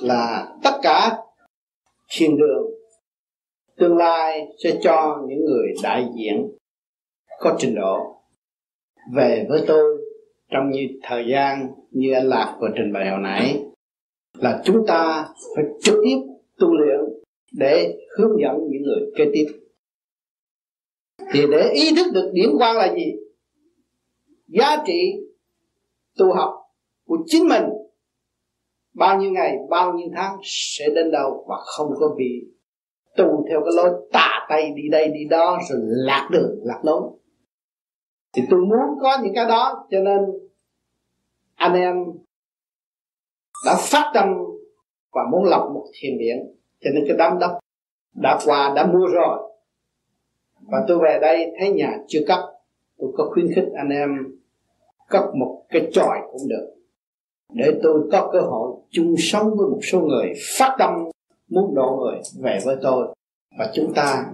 là tất cả thiền đường tương lai sẽ cho những người đại diện có trình độ về với tôi trong như thời gian như anh lạc vừa trình bày hồi nãy là chúng ta phải trực tiếp tu luyện để hướng dẫn những người kế tiếp. Thì để ý thức được điển quan là gì? Giá trị tu học của chính mình. Bao nhiêu ngày, bao nhiêu tháng sẽ đến đâu và không có bị tu theo cái lối tà tay đi đây đi đó rồi lạc đường, lạc lối. Thì tôi muốn có những cái đó cho nên anh em đã phát tâm và muốn lập một thiền viện. Cho nên cái đám đất đã qua, đã mua rồi. Và tôi về đây thấy nhà chưa cấp. Tôi có khuyến khích anh em cất một cái tròi cũng được. Để tôi có cơ hội chung sống với một số người phát tâm muốn độ người về với tôi. Và chúng ta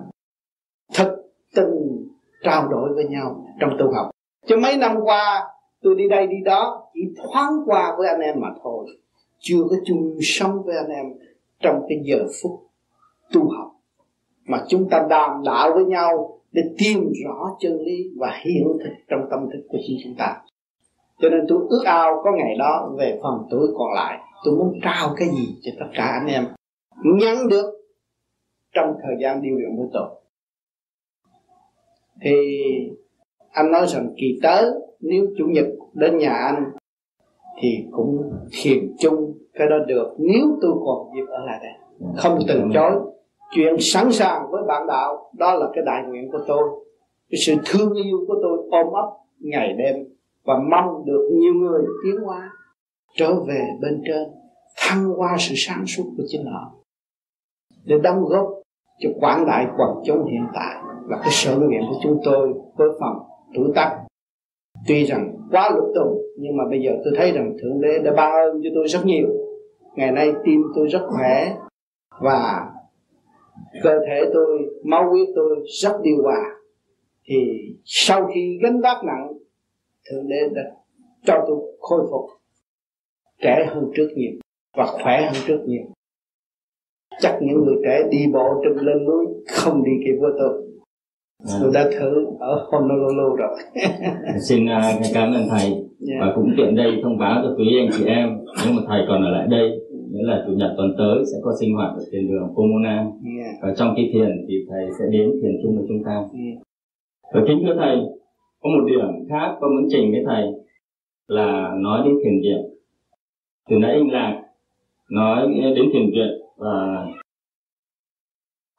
thật tình trao đổi với nhau trong tu học. Chứ mấy năm qua, tôi đi đây đi đó, chỉ thoáng qua với anh em mà thôi chưa có chung sống với anh em trong cái giờ phút tu học. Mà chúng ta đàm đạo với nhau để tìm rõ chân lý và hiện thực trong tâm thức của chính chúng ta. Cho nên tôi ước ao có ngày đó về phần tuổi còn lại, tôi muốn trao cái gì cho tất cả anh em. Nhắn được trong thời gian điều luyện với tôi thì anh nói rằng kỳ tới, nếu chủ nhật đến nhà anh thì cũng thiền chung cái đó được. Nếu tôi còn dịp ở lại đây không từ chối chuyện sẵn sàng với bạn đạo đó là cái đại nguyện của tôi. Cái sự thương yêu của tôi ôm ấp ngày đêm và mong được nhiều người tiến hóa trở về bên trên thăng hoa sự sáng suốt của chính họ. Để đóng góp cho quảng đại quần chúng hiện tại là cái sở nguyện của chúng tôi với phần tuổi tác tuy rằng quá lục tùng, nhưng mà bây giờ tôi thấy rằng thượng đế đã ban ơn cho tôi rất nhiều. Ngày nay tim tôi rất khỏe và cơ thể tôi, máu huyết tôi rất điều hòa. Thì sau khi gánh vác nặng, thượng đế đã cho tôi khôi phục trẻ hơn trước nhiều và khỏe hơn trước nhiều. Chắc những người trẻ đi bộ trên lên núi không đi kịp với tôi tôi đã thử ở Honolulu rồi (laughs) xin uh, cảm ơn thầy yeah. Dạ. và cũng tiện đây thông báo cho quý anh chị em nếu mà thầy còn ở lại đây nghĩa là chủ nhật tuần tới sẽ có sinh hoạt ở thiền đường Pomona yeah. Dạ. và trong khi thiền thì thầy sẽ đến thiền chung với chúng ta yeah. Dạ. và kính thưa thầy có một điểm khác con muốn trình với thầy là nói đến thiền viện từ nãy anh lạc nói đến thiền viện và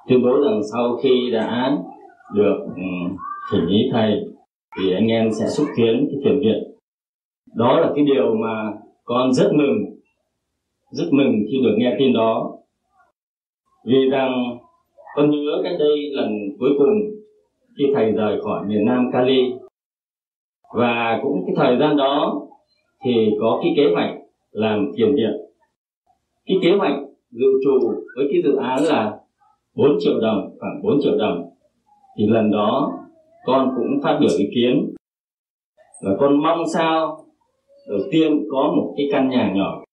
tuyên bố rằng sau khi đã được thỉnh ý thầy thì anh em sẽ xúc tiến cái kiểm viện đó là cái điều mà con rất mừng rất mừng khi được nghe tin đó. Vì rằng con nhớ cách đây lần cuối cùng khi thầy rời khỏi miền Nam Cali. Và cũng cái thời gian đó thì có cái kế hoạch làm kiểm viện cái kế hoạch dự trù với cái dự án là 4 triệu đồng, khoảng 4 triệu đồng thì lần đó, con cũng phát biểu ý kiến. Và con mong sao, đầu tiên có một cái căn nhà nhỏ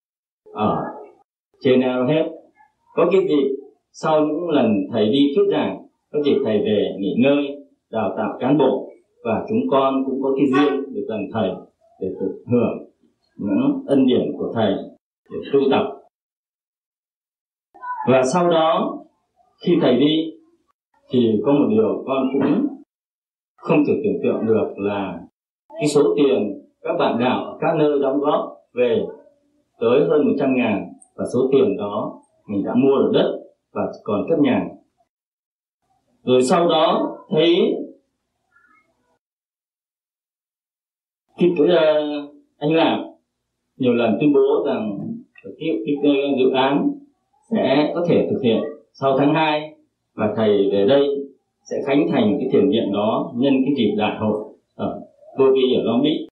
ở trên hết. Có cái gì, sau những lần thầy đi thuyết giảng, có dịp thầy về nghỉ ngơi, đào tạo cán bộ, và chúng con cũng có cái duyên được gần thầy để được hưởng những ân điển của thầy để tu tập. Và sau đó, khi thầy đi thì có một điều con cũng không thể tưởng tượng được là cái số tiền các bạn đạo ở các nơi đóng góp về tới hơn 100 ngàn và số tiền đó mình đã mua được đất và còn cất nhà. Rồi sau đó thấy cái, cái uh, anh làm nhiều lần tuyên bố rằng cái, cái, cái dự án sẽ có thể thực hiện. Sau tháng 2 và thầy về đây sẽ khánh thành cái thiền viện đó nhân cái dịp đại hội ở vô vi ở Long Mỹ.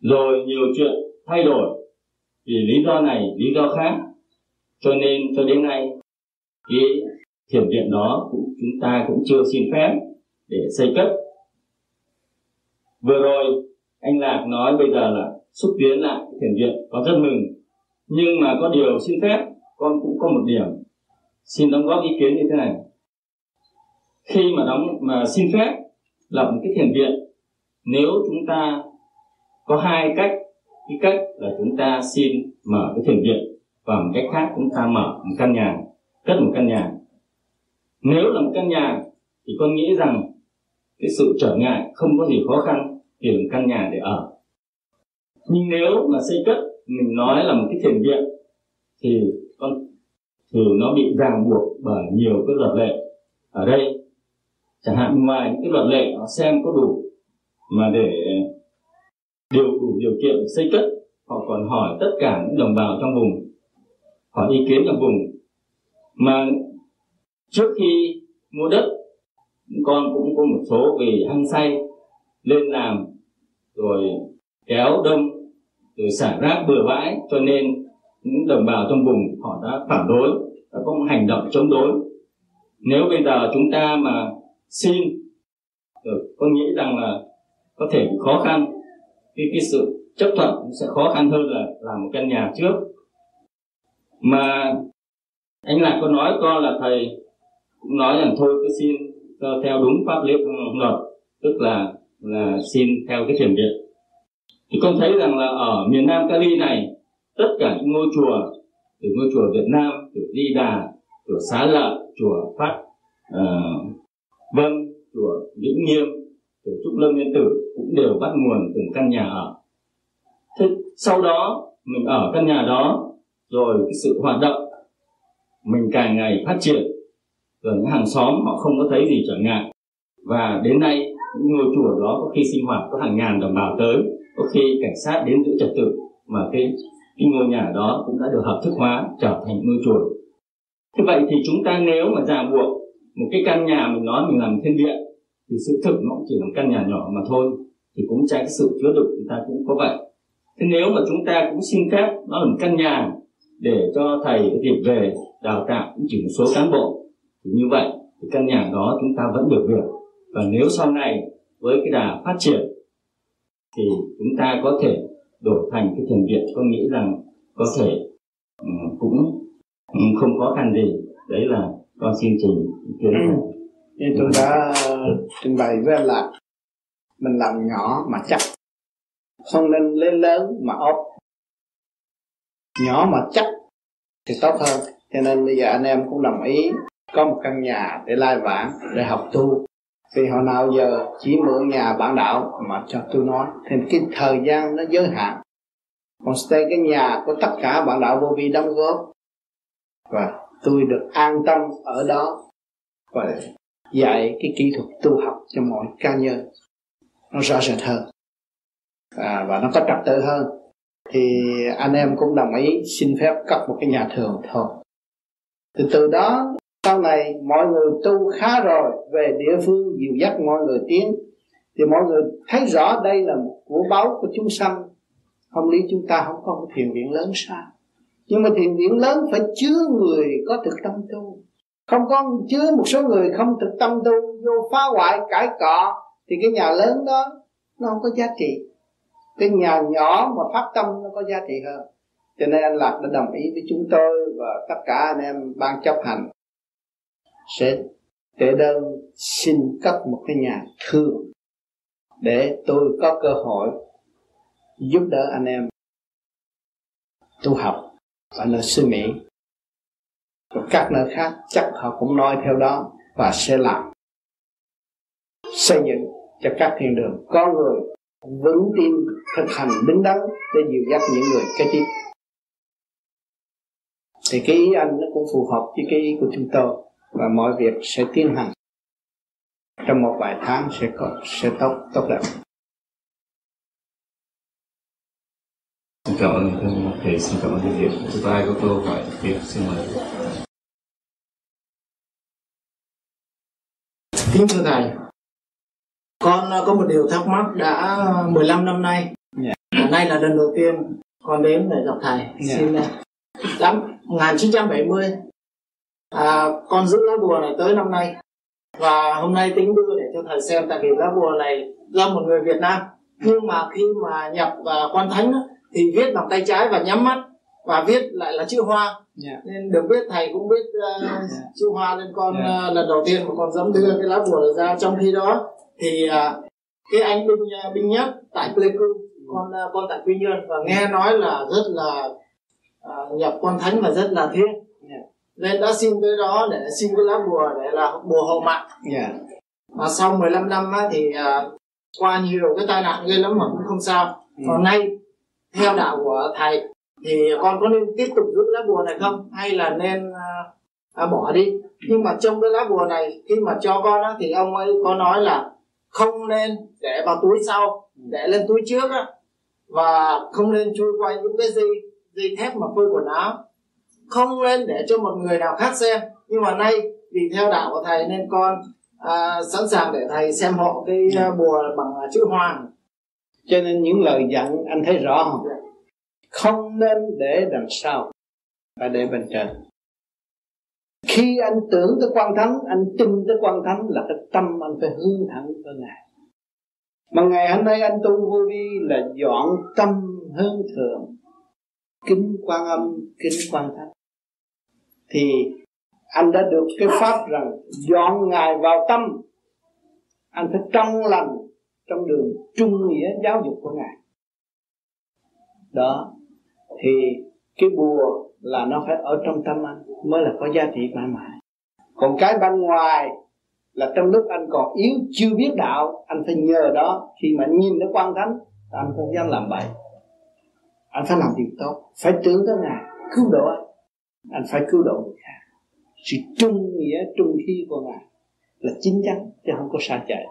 Rồi nhiều chuyện thay đổi vì lý do này, lý do khác. Cho nên cho đến nay, cái thiền viện đó cũng, chúng ta cũng chưa xin phép để xây cất. Vừa rồi, anh lạc nói bây giờ là xúc tiến lại thiền viện có rất mừng. Nhưng mà có điều xin phép, con cũng có một điểm xin đóng góp ý kiến như thế này. Khi mà đóng, mà xin phép lập một cái thiền viện, nếu chúng ta có hai cách, cái cách là chúng ta xin mở cái thiền viện và một cách khác chúng ta mở một căn nhà, cất một căn nhà. Nếu là một căn nhà thì con nghĩ rằng cái sự trở ngại không có gì khó khăn tìm căn nhà để ở. Nhưng nếu mà xây cất, mình nói là một cái thiền viện, thì thường nó bị ràng buộc bởi nhiều cái luật lệ ở đây. Chẳng hạn ngoài những cái luật lệ họ xem có đủ, mà để điều đủ điều kiện xây cất, họ còn hỏi tất cả những đồng bào trong vùng, hỏi ý kiến trong vùng. Mà trước khi mua đất con cũng có một số vì hăng say lên làm, rồi kéo đông, rồi xả rác bừa bãi, cho nên những đồng bào trong vùng, họ đã phản đối, đã có một hành động chống đối. Nếu bây giờ chúng ta mà xin được có nghĩ rằng là có thể khó khăn khi cái sự chấp thuận sẽ khó khăn hơn là làm một căn nhà trước. Mà anh lạc có nói con là thầy cũng nói rằng thôi, cứ xin theo đúng pháp lý luật, tức là là xin theo cái thiền viện. Thì con thấy rằng là ở miền Nam Cali này tất cả những ngôi chùa từ ngôi chùa Việt Nam chùa Di Đà chùa Xá Lợi chùa Phát uh, Vân chùa Vĩnh Nghiêm chùa Trúc Lâm Nhân Tử cũng đều bắt nguồn từ căn nhà ở. Thế sau đó mình ở căn nhà đó rồi cái sự hoạt động mình càng ngày phát triển rồi những hàng xóm họ không có thấy gì trở ngại. Và đến nay những ngôi chùa đó có khi sinh hoạt có hàng ngàn đồng bào tới có khi cảnh sát đến giữ trật tự mà cái cái ngôi nhà đó cũng đã được hợp thức hóa, trở thành ngôi chùa. Thế vậy thì chúng ta nếu mà ràng buộc một cái căn nhà mình nói mình làm thiên địa, thì sự thực nó cũng chỉ là một căn nhà nhỏ mà thôi, thì cũng trái cái sự chứa đựng chúng ta cũng có vậy. Thế nếu mà chúng ta cũng xin phép nó là một căn nhà để cho thầy cái dịp về đào tạo cũng chỉ một số cán bộ, thì như vậy thì căn nhà đó chúng ta vẫn được việc và nếu sau này với cái đà phát triển, thì chúng ta có thể đổi thành cái thiền viện có nghĩ rằng có thể um, cũng um, không khó khăn gì. Đấy là con xin trình kiến ừ. như tôi đã trình bày với là mình làm nhỏ mà chắc không nên lên lớn mà ốp. Nhỏ mà chắc thì tốt hơn. Cho nên bây giờ anh em cũng đồng ý có một căn nhà để lai vãng để học tu vì hồi nào giờ chỉ mượn nhà bạn đạo mà cho tôi nói. Thì cái thời gian nó giới hạn. Còn stay cái nhà của tất cả bạn đạo vô vi đóng góp. Và tôi được an tâm ở đó. Và dạy cái kỹ thuật tu học cho mọi cá nhân. Nó rõ rệt hơn. À, và nó có trật tự hơn. Thì anh em cũng đồng ý xin phép cấp một cái nhà thường thôi. Từ từ đó sau này mọi người tu khá rồi, về địa phương dìu dắt mọi người tiến. Thì mọi người thấy rõ đây là một của báu của chúng sanh. Không lý chúng ta không có một thiền viện lớn sao? Nhưng mà thiền viện lớn phải chứa người có thực tâm tu. Không có chứa một số người không thực tâm tu, vô phá hoại, cãi cọ, thì cái nhà lớn đó, nó không có giá trị. Cái nhà nhỏ mà phát tâm nó có giá trị hơn. Cho nên anh lạc đã đồng ý với chúng tôi và tất cả anh em ban chấp hành sẽ để đơn xin cấp một cái nhà thương để tôi có cơ hội giúp đỡ anh em tu học ở nơi xứ Mỹ. Và các nơi khác chắc họ cũng nói theo đó và sẽ làm. Xây dựng cho các thiên đường có người vững tin thực hành đứng đắn để dìu dắt những người kế tiếp. Thì cái ý anh nó cũng phù hợp với cái ý của chúng tôi và mọi việc sẽ tiến hành trong một vài tháng sẽ có sẽ tốt tốt đẹp xin cảm ơn thân thầy xin cảm ơn thầy thứ ba có câu hỏi tiếp xin mời kính thưa thầy con có một điều thắc mắc đã 15 năm nay yeah. Dạ. nay là lần đầu tiên con đến để gặp thầy yeah. Dạ. xin năm 1970 à, con giữ lá bùa này tới năm nay và hôm nay tính đưa để cho thầy xem tại vì lá bùa này do một người Việt Nam nhưng mà khi mà nhập uh, quan thánh thì viết bằng tay trái và nhắm mắt và viết lại là chữ hoa yeah. Dạ. nên được biết thầy cũng biết uh, yeah. chữ hoa nên con yeah. uh, lần đầu tiên mà con dám đưa cái lá bùa ra trong khi đó thì uh, cái anh binh uh, binh nhất tại Pleiku con uh, con tại Quy Nhơn và nghe nói là rất là uh, nhập quan thánh và rất là thiêng nên đã xin tới đó để xin cái lá bùa để là bùa hộ mạng. Yeah. mà sau 15 năm á, thì uh, qua nhiều cái tai nạn ghê lắm mà cũng không sao. Ừ. còn nay theo đạo của thầy thì con có nên tiếp tục giữ lá bùa này không? Hay là nên uh, uh, bỏ đi? Nhưng mà trong cái lá bùa này khi mà cho con á, thì ông ấy có nói là không nên để vào túi sau để lên túi trước á. Và không nên chui qua những cái dây dây thép mà phơi quần áo không nên để cho một người nào khác xem. Nhưng mà nay vì theo đạo của thầy nên con à, sẵn sàng để thầy xem hộ cái uh, bùa bằng uh, chữ hoa cho nên những lời dặn anh thấy rõ không? Không nên để đằng sau phải để bên trên. Khi anh tưởng tới quan thánh anh tin tới quan thánh là cái tâm anh phải hướng thẳng tới ngài. Mà ngày hôm nay anh tu vô vi là dọn tâm hướng thượng kính quan âm kính quan thánh thì anh đã được cái pháp rằng dọn ngài vào tâm. Anh phải trong lành, trong đường trung nghĩa giáo dục của ngài. Đó, thì cái bùa là nó phải ở trong tâm anh mới là có giá trị mãi mãi. Còn cái bên ngoài là trong lúc anh còn yếu, chưa biết đạo, anh phải nhờ đó. Khi mà nhìn nó quan thánh, anh không dám làm bậy. Anh phải làm điều tốt, phải tưởng tới ngài, cứu độ anh anh phải cứu độ người khác. Sự trung nghĩa, trung thi của ngài là chính chắn chứ không có xa chạy.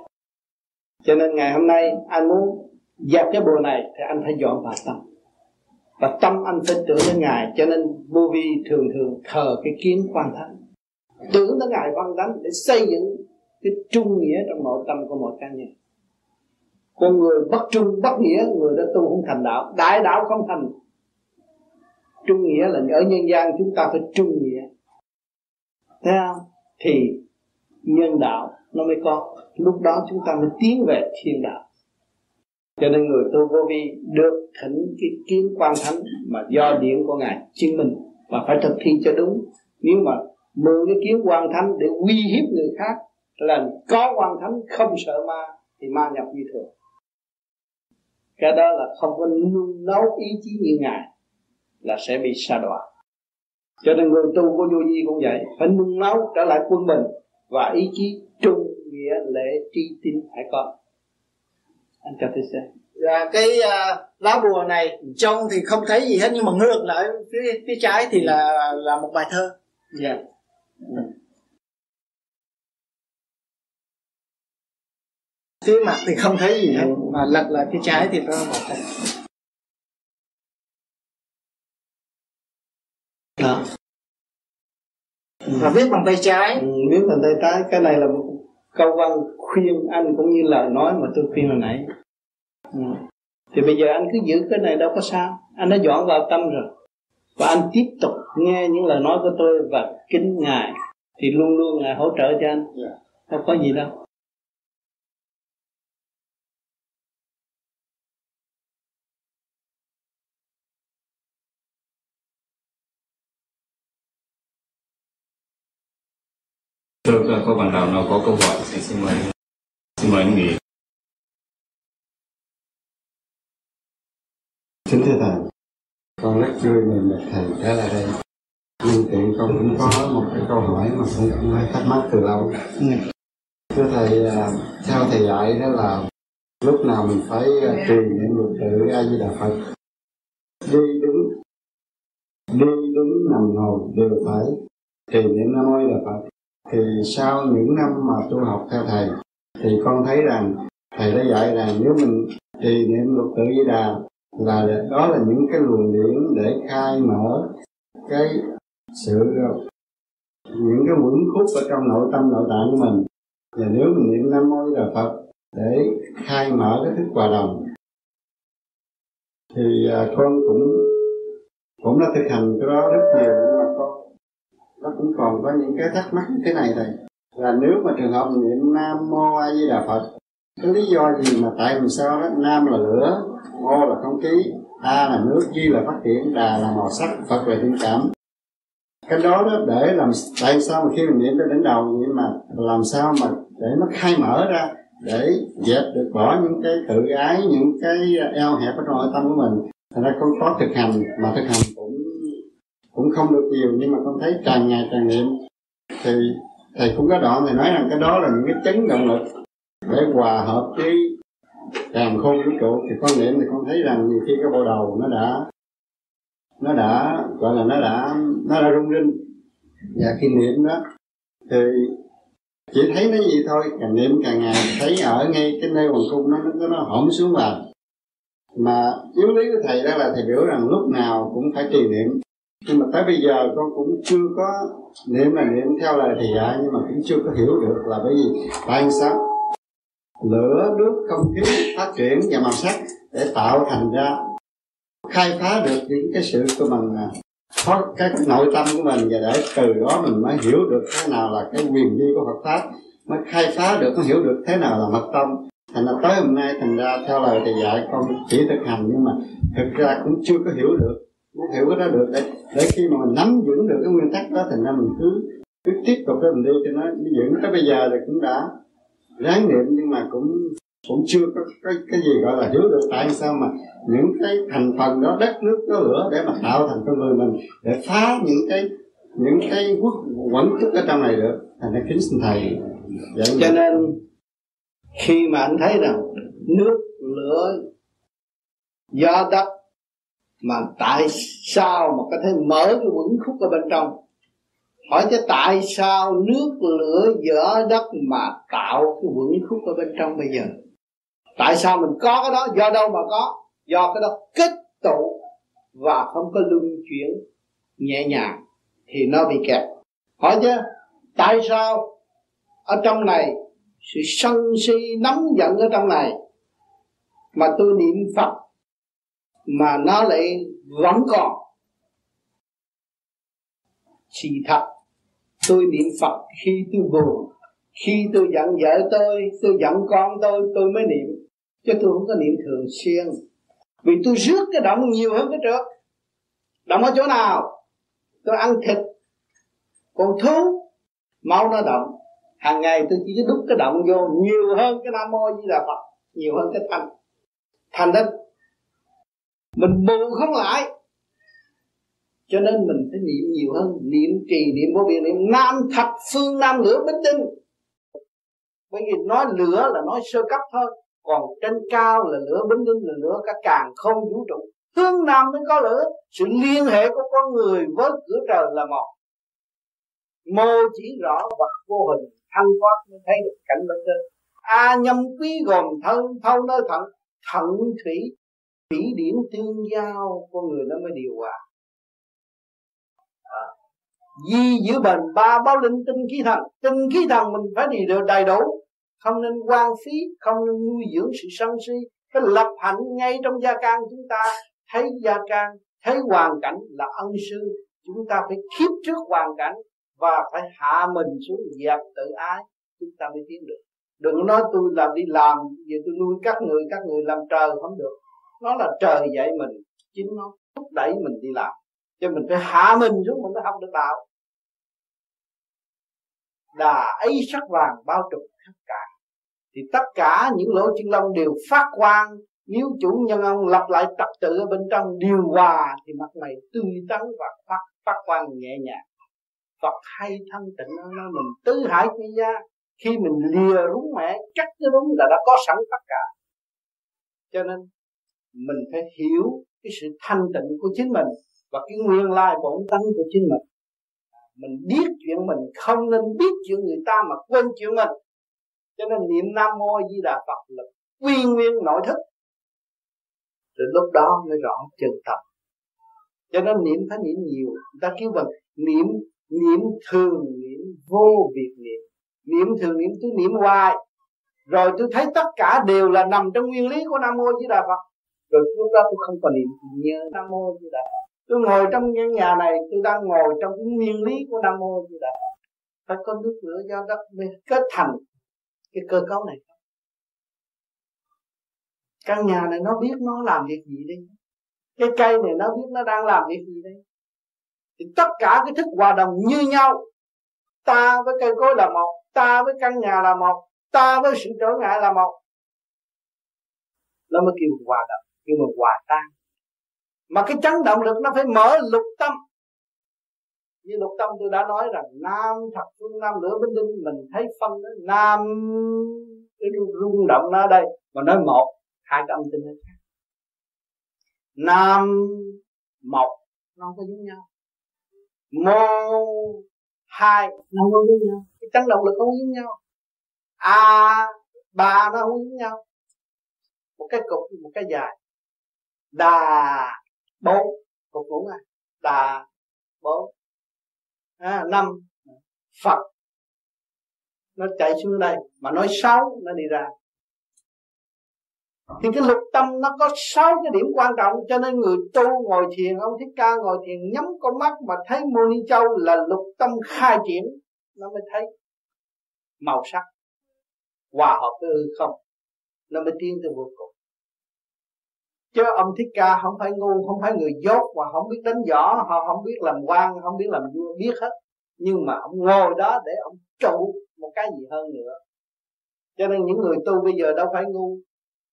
Cho nên ngày hôm nay anh muốn dẹp cái bùa này thì anh phải dọn vào tâm. Và tâm anh phải tưởng đến ngài, cho nên vô vi thường thường thờ cái kiến quan thánh. Tưởng đến ngài quan thánh để xây dựng cái trung nghĩa trong nội tâm của mỗi cá nhân. Con người bất trung bất nghĩa, người đã tu không thành đạo, đại đạo không thành trung nghĩa là ở nhân gian chúng ta phải trung nghĩa. Thấy không? Thì nhân đạo nó mới có. Lúc đó chúng ta mới tiến về thiên đạo. Cho nên người tu vô vi được thỉnh cái kiến quan thánh mà do điển của ngài chứng minh và phải thực thi cho đúng. Nếu mà mượn cái kiến quan thánh để uy hiếp người khác, là có quan thánh không sợ ma thì ma nhập như thường. Cái đó là không có nung nấu ý chí như ngài là sẽ bị sa đọa. Cho nên người tu của vô vi cũng vậy phải nung nấu trở lại quân bình và ý chí trung nghĩa lễ tri tín phải có. Anh cho tôi xem. Dạ, cái uh, lá bùa này trong thì không thấy gì hết nhưng mà ngược lại phía phía trái thì là là một bài thơ. Dạ. Yeah. phía mặt thì không thấy gì hết mà lật lại phía trái thì có một cái đó và viết bằng tay trái. Ừ, viết bằng tay trái. Cái này là một câu văn khuyên anh cũng như lời nói mà tôi khuyên hồi nãy. Ừ. thì bây giờ anh cứ giữ cái này đâu có sao. Anh đã dọn vào tâm rồi. Và anh tiếp tục nghe những lời nói của tôi và kính ngài. Thì luôn luôn ngài hỗ trợ cho anh. Không có gì đâu Thưa có bạn nào nào có câu hỏi thì xin mời xin mời anh nghỉ. chính thưa thầy, con rất vui mình được thầy trở lại đây. Nhưng tiện con cũng có một cái câu hỏi mà cũng cũng hơi thắc mắc từ lâu. Thưa thầy, à, theo thầy dạy đó là lúc nào mình phải à, truyền trì niệm lục tự A Di Đà Phật, đi đứng, đi đứng nằm ngồi đều phải trì niệm Nam Mô Đà Phật thì sau những năm mà tu học theo thầy, thì con thấy rằng thầy đã dạy rằng nếu mình trì niệm lục tự di đà là đó là những cái luồng điển để khai mở cái sự, những cái vững khúc ở trong nội tâm, nội tạng của mình. Và nếu mình niệm nam mô đà phật để khai mở cái thức hòa đồng, thì à, con cũng cũng đã thực hành cái đó rất nhiều nó cũng còn có những cái thắc mắc như thế này thầy là nếu mà trường hợp niệm nam mô a di đà phật, cái lý do gì mà tại vì sao đó? Nam là lửa mô là không khí, a là nước di là phát triển, đà là màu sắc, phật là tình cảm. Cái đó đó để làm tại sao mà khi mình niệm tới đỉnh đầu, nhưng mà làm sao mà để nó khai mở ra, để dẹp được bỏ những cái tự ái, những cái eo hẹp ở trong nội tâm của mình. Thành ra con có thực hành mà thực hành cũng không được nhiều, nhưng mà con thấy càng ngày càng niệm. Thì thầy cũng có đoạn thầy nói rằng cái đó là những cái chấn động lực để hòa hợp với càng khôn vũ trụ thì con niệm thì con thấy rằng nhiều khi cái bộ đầu nó đã nó đã, gọi là nó đã nó đã rung rinh. Và khi niệm đó thì chỉ thấy nó gì thôi. Càng niệm càng ngày, thấy ở ngay cái nơi hoàng cung nó nó nó hõm xuống vào mà yếu lý của thầy đó là thầy biểu rằng lúc nào cũng phải trì niệm nhưng mà tới bây giờ con cũng chưa có niệm là niệm theo lời thì dạy nhưng mà cũng chưa có hiểu được là bởi vì tại sao lửa nước không khí phát triển và màu sắc để tạo thành ra, khai phá được những cái sự của mình thoát cái nội tâm của mình và để từ đó mình mới hiểu được thế nào là cái quyền vi của Phật pháp, mới khai phá được, mới hiểu được thế nào là mật tông. Thành ra tới hôm nay, thành ra theo lời thầy dạy, con chỉ thực hành nhưng mà thực ra cũng chưa có hiểu được muốn hiểu cái đó được để để khi mà mình nắm vững được cái nguyên tắc đó thành ra mình cứ cứ tiếp tục cái mình đi cho nó vững. Tới bây giờ thì cũng đã ráng niệm nhưng mà cũng cũng chưa có cái cái gì gọi là hiểu được tại sao mà những cái thành phần đó đất nước có lửa để mà tạo thành con người mình để phá những cái những cái quốc quẩn thức ở trong này được. Thành ra kính xin thầy. Vậy cho nên khi mà anh thấy rằng nước lửa gió đất mà tại sao mà có thể mở cái quẩn khúc ở bên trong? Hỏi cho tại sao nước lửa gió đất mà tạo cái quẩn khúc ở bên trong bây giờ? Tại sao mình có cái đó? Do đâu mà có? Do cái đó kết tụ và không có luân chuyển nhẹ nhàng thì nó bị kẹt. Hỏi chứ tại sao ở trong này sự sân si nóng giận ở trong này mà tôi niệm phật mà nó lại vẫn còn. Sự thật, tôi niệm phật khi tôi buồn, khi tôi giận vợ tôi tôi giận con tôi tôi mới niệm. Chứ tôi không có niệm thường xuyên. Vì tôi rước cái động nhiều hơn cái trước. Động ở chỗ nào? Tôi ăn thịt, còn thú, máu nó động hàng ngày tôi chỉ đúc cái động vô nhiều hơn cái nam mô di đà phật, nhiều hơn cái thanh. Thành đó mình bù không lại. Cho nên mình phải niệm nhiều hơn. Niệm trì, niệm vô biên, niệm nam thập phương nam lửa bích tinh. Bởi vì nói lửa là nói sơ cấp thôi. Còn trên cao là lửa bính tinh, là lửa cả càng không vũ trụ. Hướng nam mới có lửa. Sự liên hệ của con người với cửa trời là một. Mô chỉ rõ vật vô hình, thanh thoát mới thấy được cảnh bên trên. A nhâm quý gồm thân, thâu nơi thận thận thủy thủy điển tương giao, con người nó mới điều hòa. À. di giữ bền ba báo linh tinh khí thần. Tinh khí thần mình phải đi được đầy đủ. Không nên quan phí, không nên nuôi dưỡng sự sân si. Cái lập hạnh ngay trong gia can chúng ta, thấy gia can, thấy hoàn cảnh là ân sư. Chúng ta phải khiếp trước hoàn cảnh và phải hạ mình xuống dẹp tự ái. Chúng ta mới tiến được. Đừng nói tôi làm đi làm vì tôi nuôi các người các người làm trời không được nó là trời dạy mình, chính nó thúc đẩy mình đi làm. Cho mình phải hạ mình xuống, mình mới học được đạo. Đà ấy sắc vàng bao trùm tất cả. Thì tất cả những lỗ chân lông đều phát quang. Nếu chủ nhân ông lập lại trật tự ở bên trong điều hòa, thì mặt mày tươi tắn và phát phát quang nhẹ nhàng. Phật hay thân tịnh nó mình tứ hải chi gia. Khi mình lìa đúng mẹ, chắc cái là đã có sẵn tất cả. Cho nên mình phải hiểu cái sự thanh tịnh của chính mình và cái nguyên lai bổn tánh của chính mình. Mình biết chuyện mình không nên biết chuyện người ta mà quên chuyện mình. Cho nên niệm nam mô di đà phật là quy nguyên nội thức. Rồi lúc đó mới rõ chân tâm cho nên niệm phải niệm nhiều. Người ta kêu bằng niệm niệm thường, niệm vô việc niệm. Niệm thường niệm tôi niệm hoài. Rồi tôi thấy tất cả đều là nằm trong nguyên lý của nam mô di đà phật rồi lúc đó tôi không còn niệm nhớ nam mô di đà phật. Tôi ngồi trong căn nhà này, tôi đang ngồi trong cái nguyên lý của nam mô di đà phật. Phải có nước lửa do đất mới kết thành cái cơ cấu này. Căn nhà này nó biết nó làm việc gì đây? Cái cây này nó biết nó đang làm việc gì đây? Thì tất cả cái thức hòa đồng như nhau. Ta với cây cối là một, ta với căn nhà là một, ta với sự trở ngại là một. Nó mới kêu hòa đồng nhưng mà hòa tan. Mà cái chấn động lực nó phải mở lục tâm. Như lục tâm tôi đã nói rằng, nam thật phương, nam lửa bên đinh mình thấy phân đó, nam, cái rung động nó ở đây, mà nói một, hai cái âm tinh nó khác. Nam, một, nó không có giống nhau. Mô, hai, nó không có giống nhau. Cái chấn động lực không giống nhau. A, ba nó không giống nhau. Một cái cục, một cái dài đà bốn. Cục ngủ à? Đà bốn. À, năm. Phật. Nó chạy xuống đây mà nói sáu nó đi ra. Thì cái lục tâm nó có sáu cái điểm quan trọng cho nên người tu ngồi thiền ông thích ca ngồi thiền nhắm con mắt mà thấy mô ni châu là lục tâm khai triển nó mới thấy màu sắc hòa hợp với hư không nó mới tiến tới vô cùng chứ ông thích ca không phải ngu, không phải người dốt và không biết đánh võ, họ không biết làm quan, không biết làm vua, biết hết. Nhưng mà ông ngồi đó để ông trụ một cái gì hơn nữa. Cho nên những người tu bây giờ đâu phải ngu.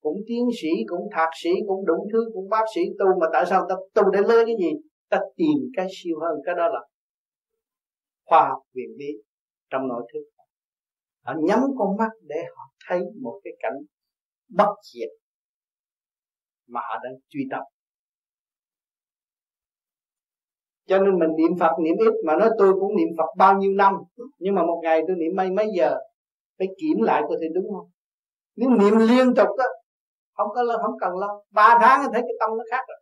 Cũng tiến sĩ, cũng thạc sĩ, cũng đủ thứ, cũng bác sĩ tu, mà tại sao ta tu để lấy cái gì? Ta tìm cái siêu hơn, cái đó là khoa học viện lý trong nội thức. Họ nhắm con mắt để họ thấy một cái cảnh bất diệt mà họ đang truy tập. Cho nên mình niệm Phật niệm ít, mà nói tôi cũng niệm Phật bao nhiêu năm, nhưng mà một ngày tôi niệm mấy mấy giờ, phải kiểm lại có thể đúng không? Nếu niệm liên tục đó không có không cần lâu ba tháng thấy cái tâm nó khác rồi.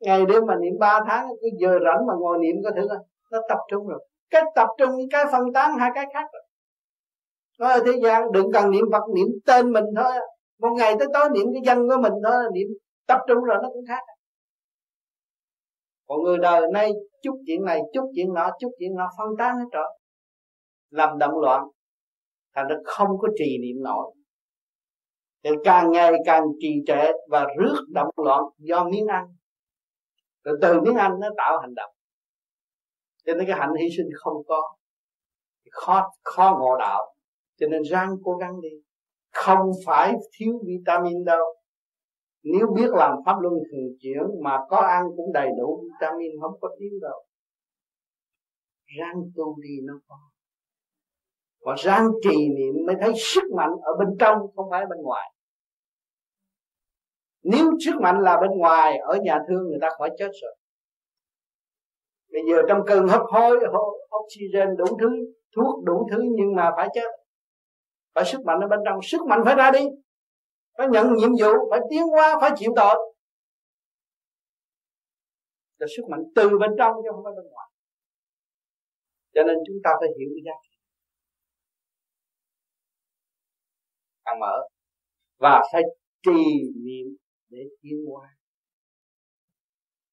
Ngày đêm mà niệm ba tháng cái giờ rảnh mà ngồi niệm có thử nó tập trung rồi. Cái tập trung, cái phân tán hai cái khác rồi. Nói ở thế gian, đừng cần niệm Phật, niệm tên mình thôi một ngày tới tối niệm cái dân của mình thôi niệm tập trung rồi nó cũng khác. Còn người đời nay, chút chuyện này, chút chuyện nọ, chút chuyện nọ, phân tán hết rồi. Làm động loạn, thành ra không có trì niệm nổi. Thì càng ngày càng trì trệ và rước động loạn do miếng ăn. Rồi từ miếng ăn nó tạo hành động. Cho nên cái hạnh hy sinh không có. Khó khó ngộ đạo. Cho nên ráng cố gắng đi không phải thiếu vitamin đâu. Nếu biết làm pháp luân thường chuyển mà có ăn cũng đầy đủ vitamin, không có thiếu đâu. Ráng tu đi nó có. Và ráng trì niệm mới thấy sức mạnh ở bên trong, không phải bên ngoài. Nếu sức mạnh là bên ngoài, ở nhà thương người ta khỏi chết rồi. Bây giờ trong cơn hấp hối oxygen đủ thứ, thuốc đủ thứ nhưng mà phải chết phải sức mạnh ở bên trong, sức mạnh phải ra đi. Phải nhận nhiệm vụ, phải tiến qua phải chịu tội. Là sức mạnh từ bên trong chứ không phải bên ngoài. Cho nên chúng ta phải hiểu cái giá trị. Mở và phải trì niệm để tiến qua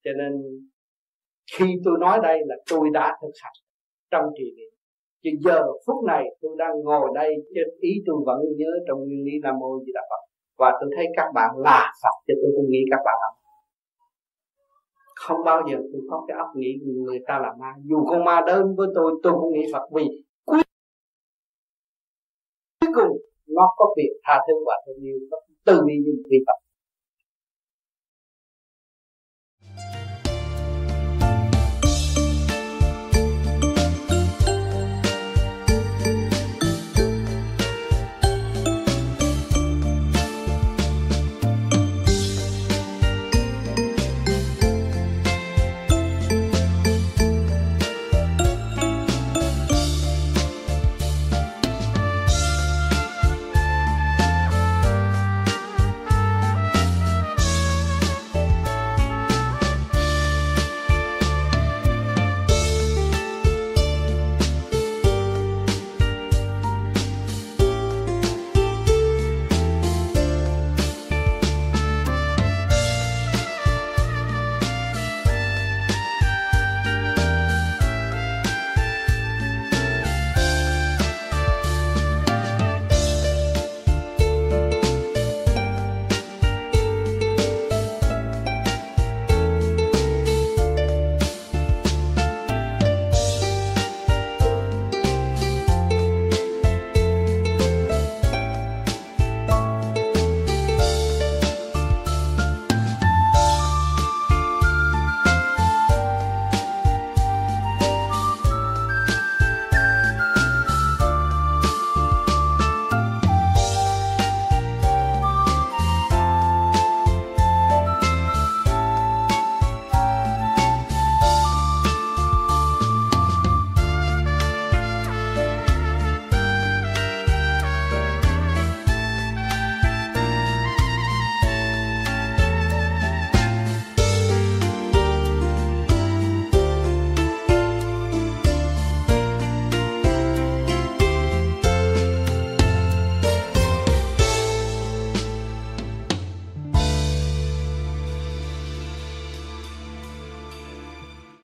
cho nên khi tôi nói đây là tôi đã thực hành trong trì niệm chứ giờ phút này tôi đang ngồi đây chứ ý tôi vẫn nhớ trong nguyên lý nam mô di đà phật. Và tôi thấy các bạn là phật cho tôi cũng nghĩ các bạn là không bao giờ tôi có cái óc nghĩ người ta là ma. Dù con ma đơn với tôi tôi cũng nghĩ phật. Vì cuối cùng nó có việc tha thứ và thương yêu. Từ bi như vị phật.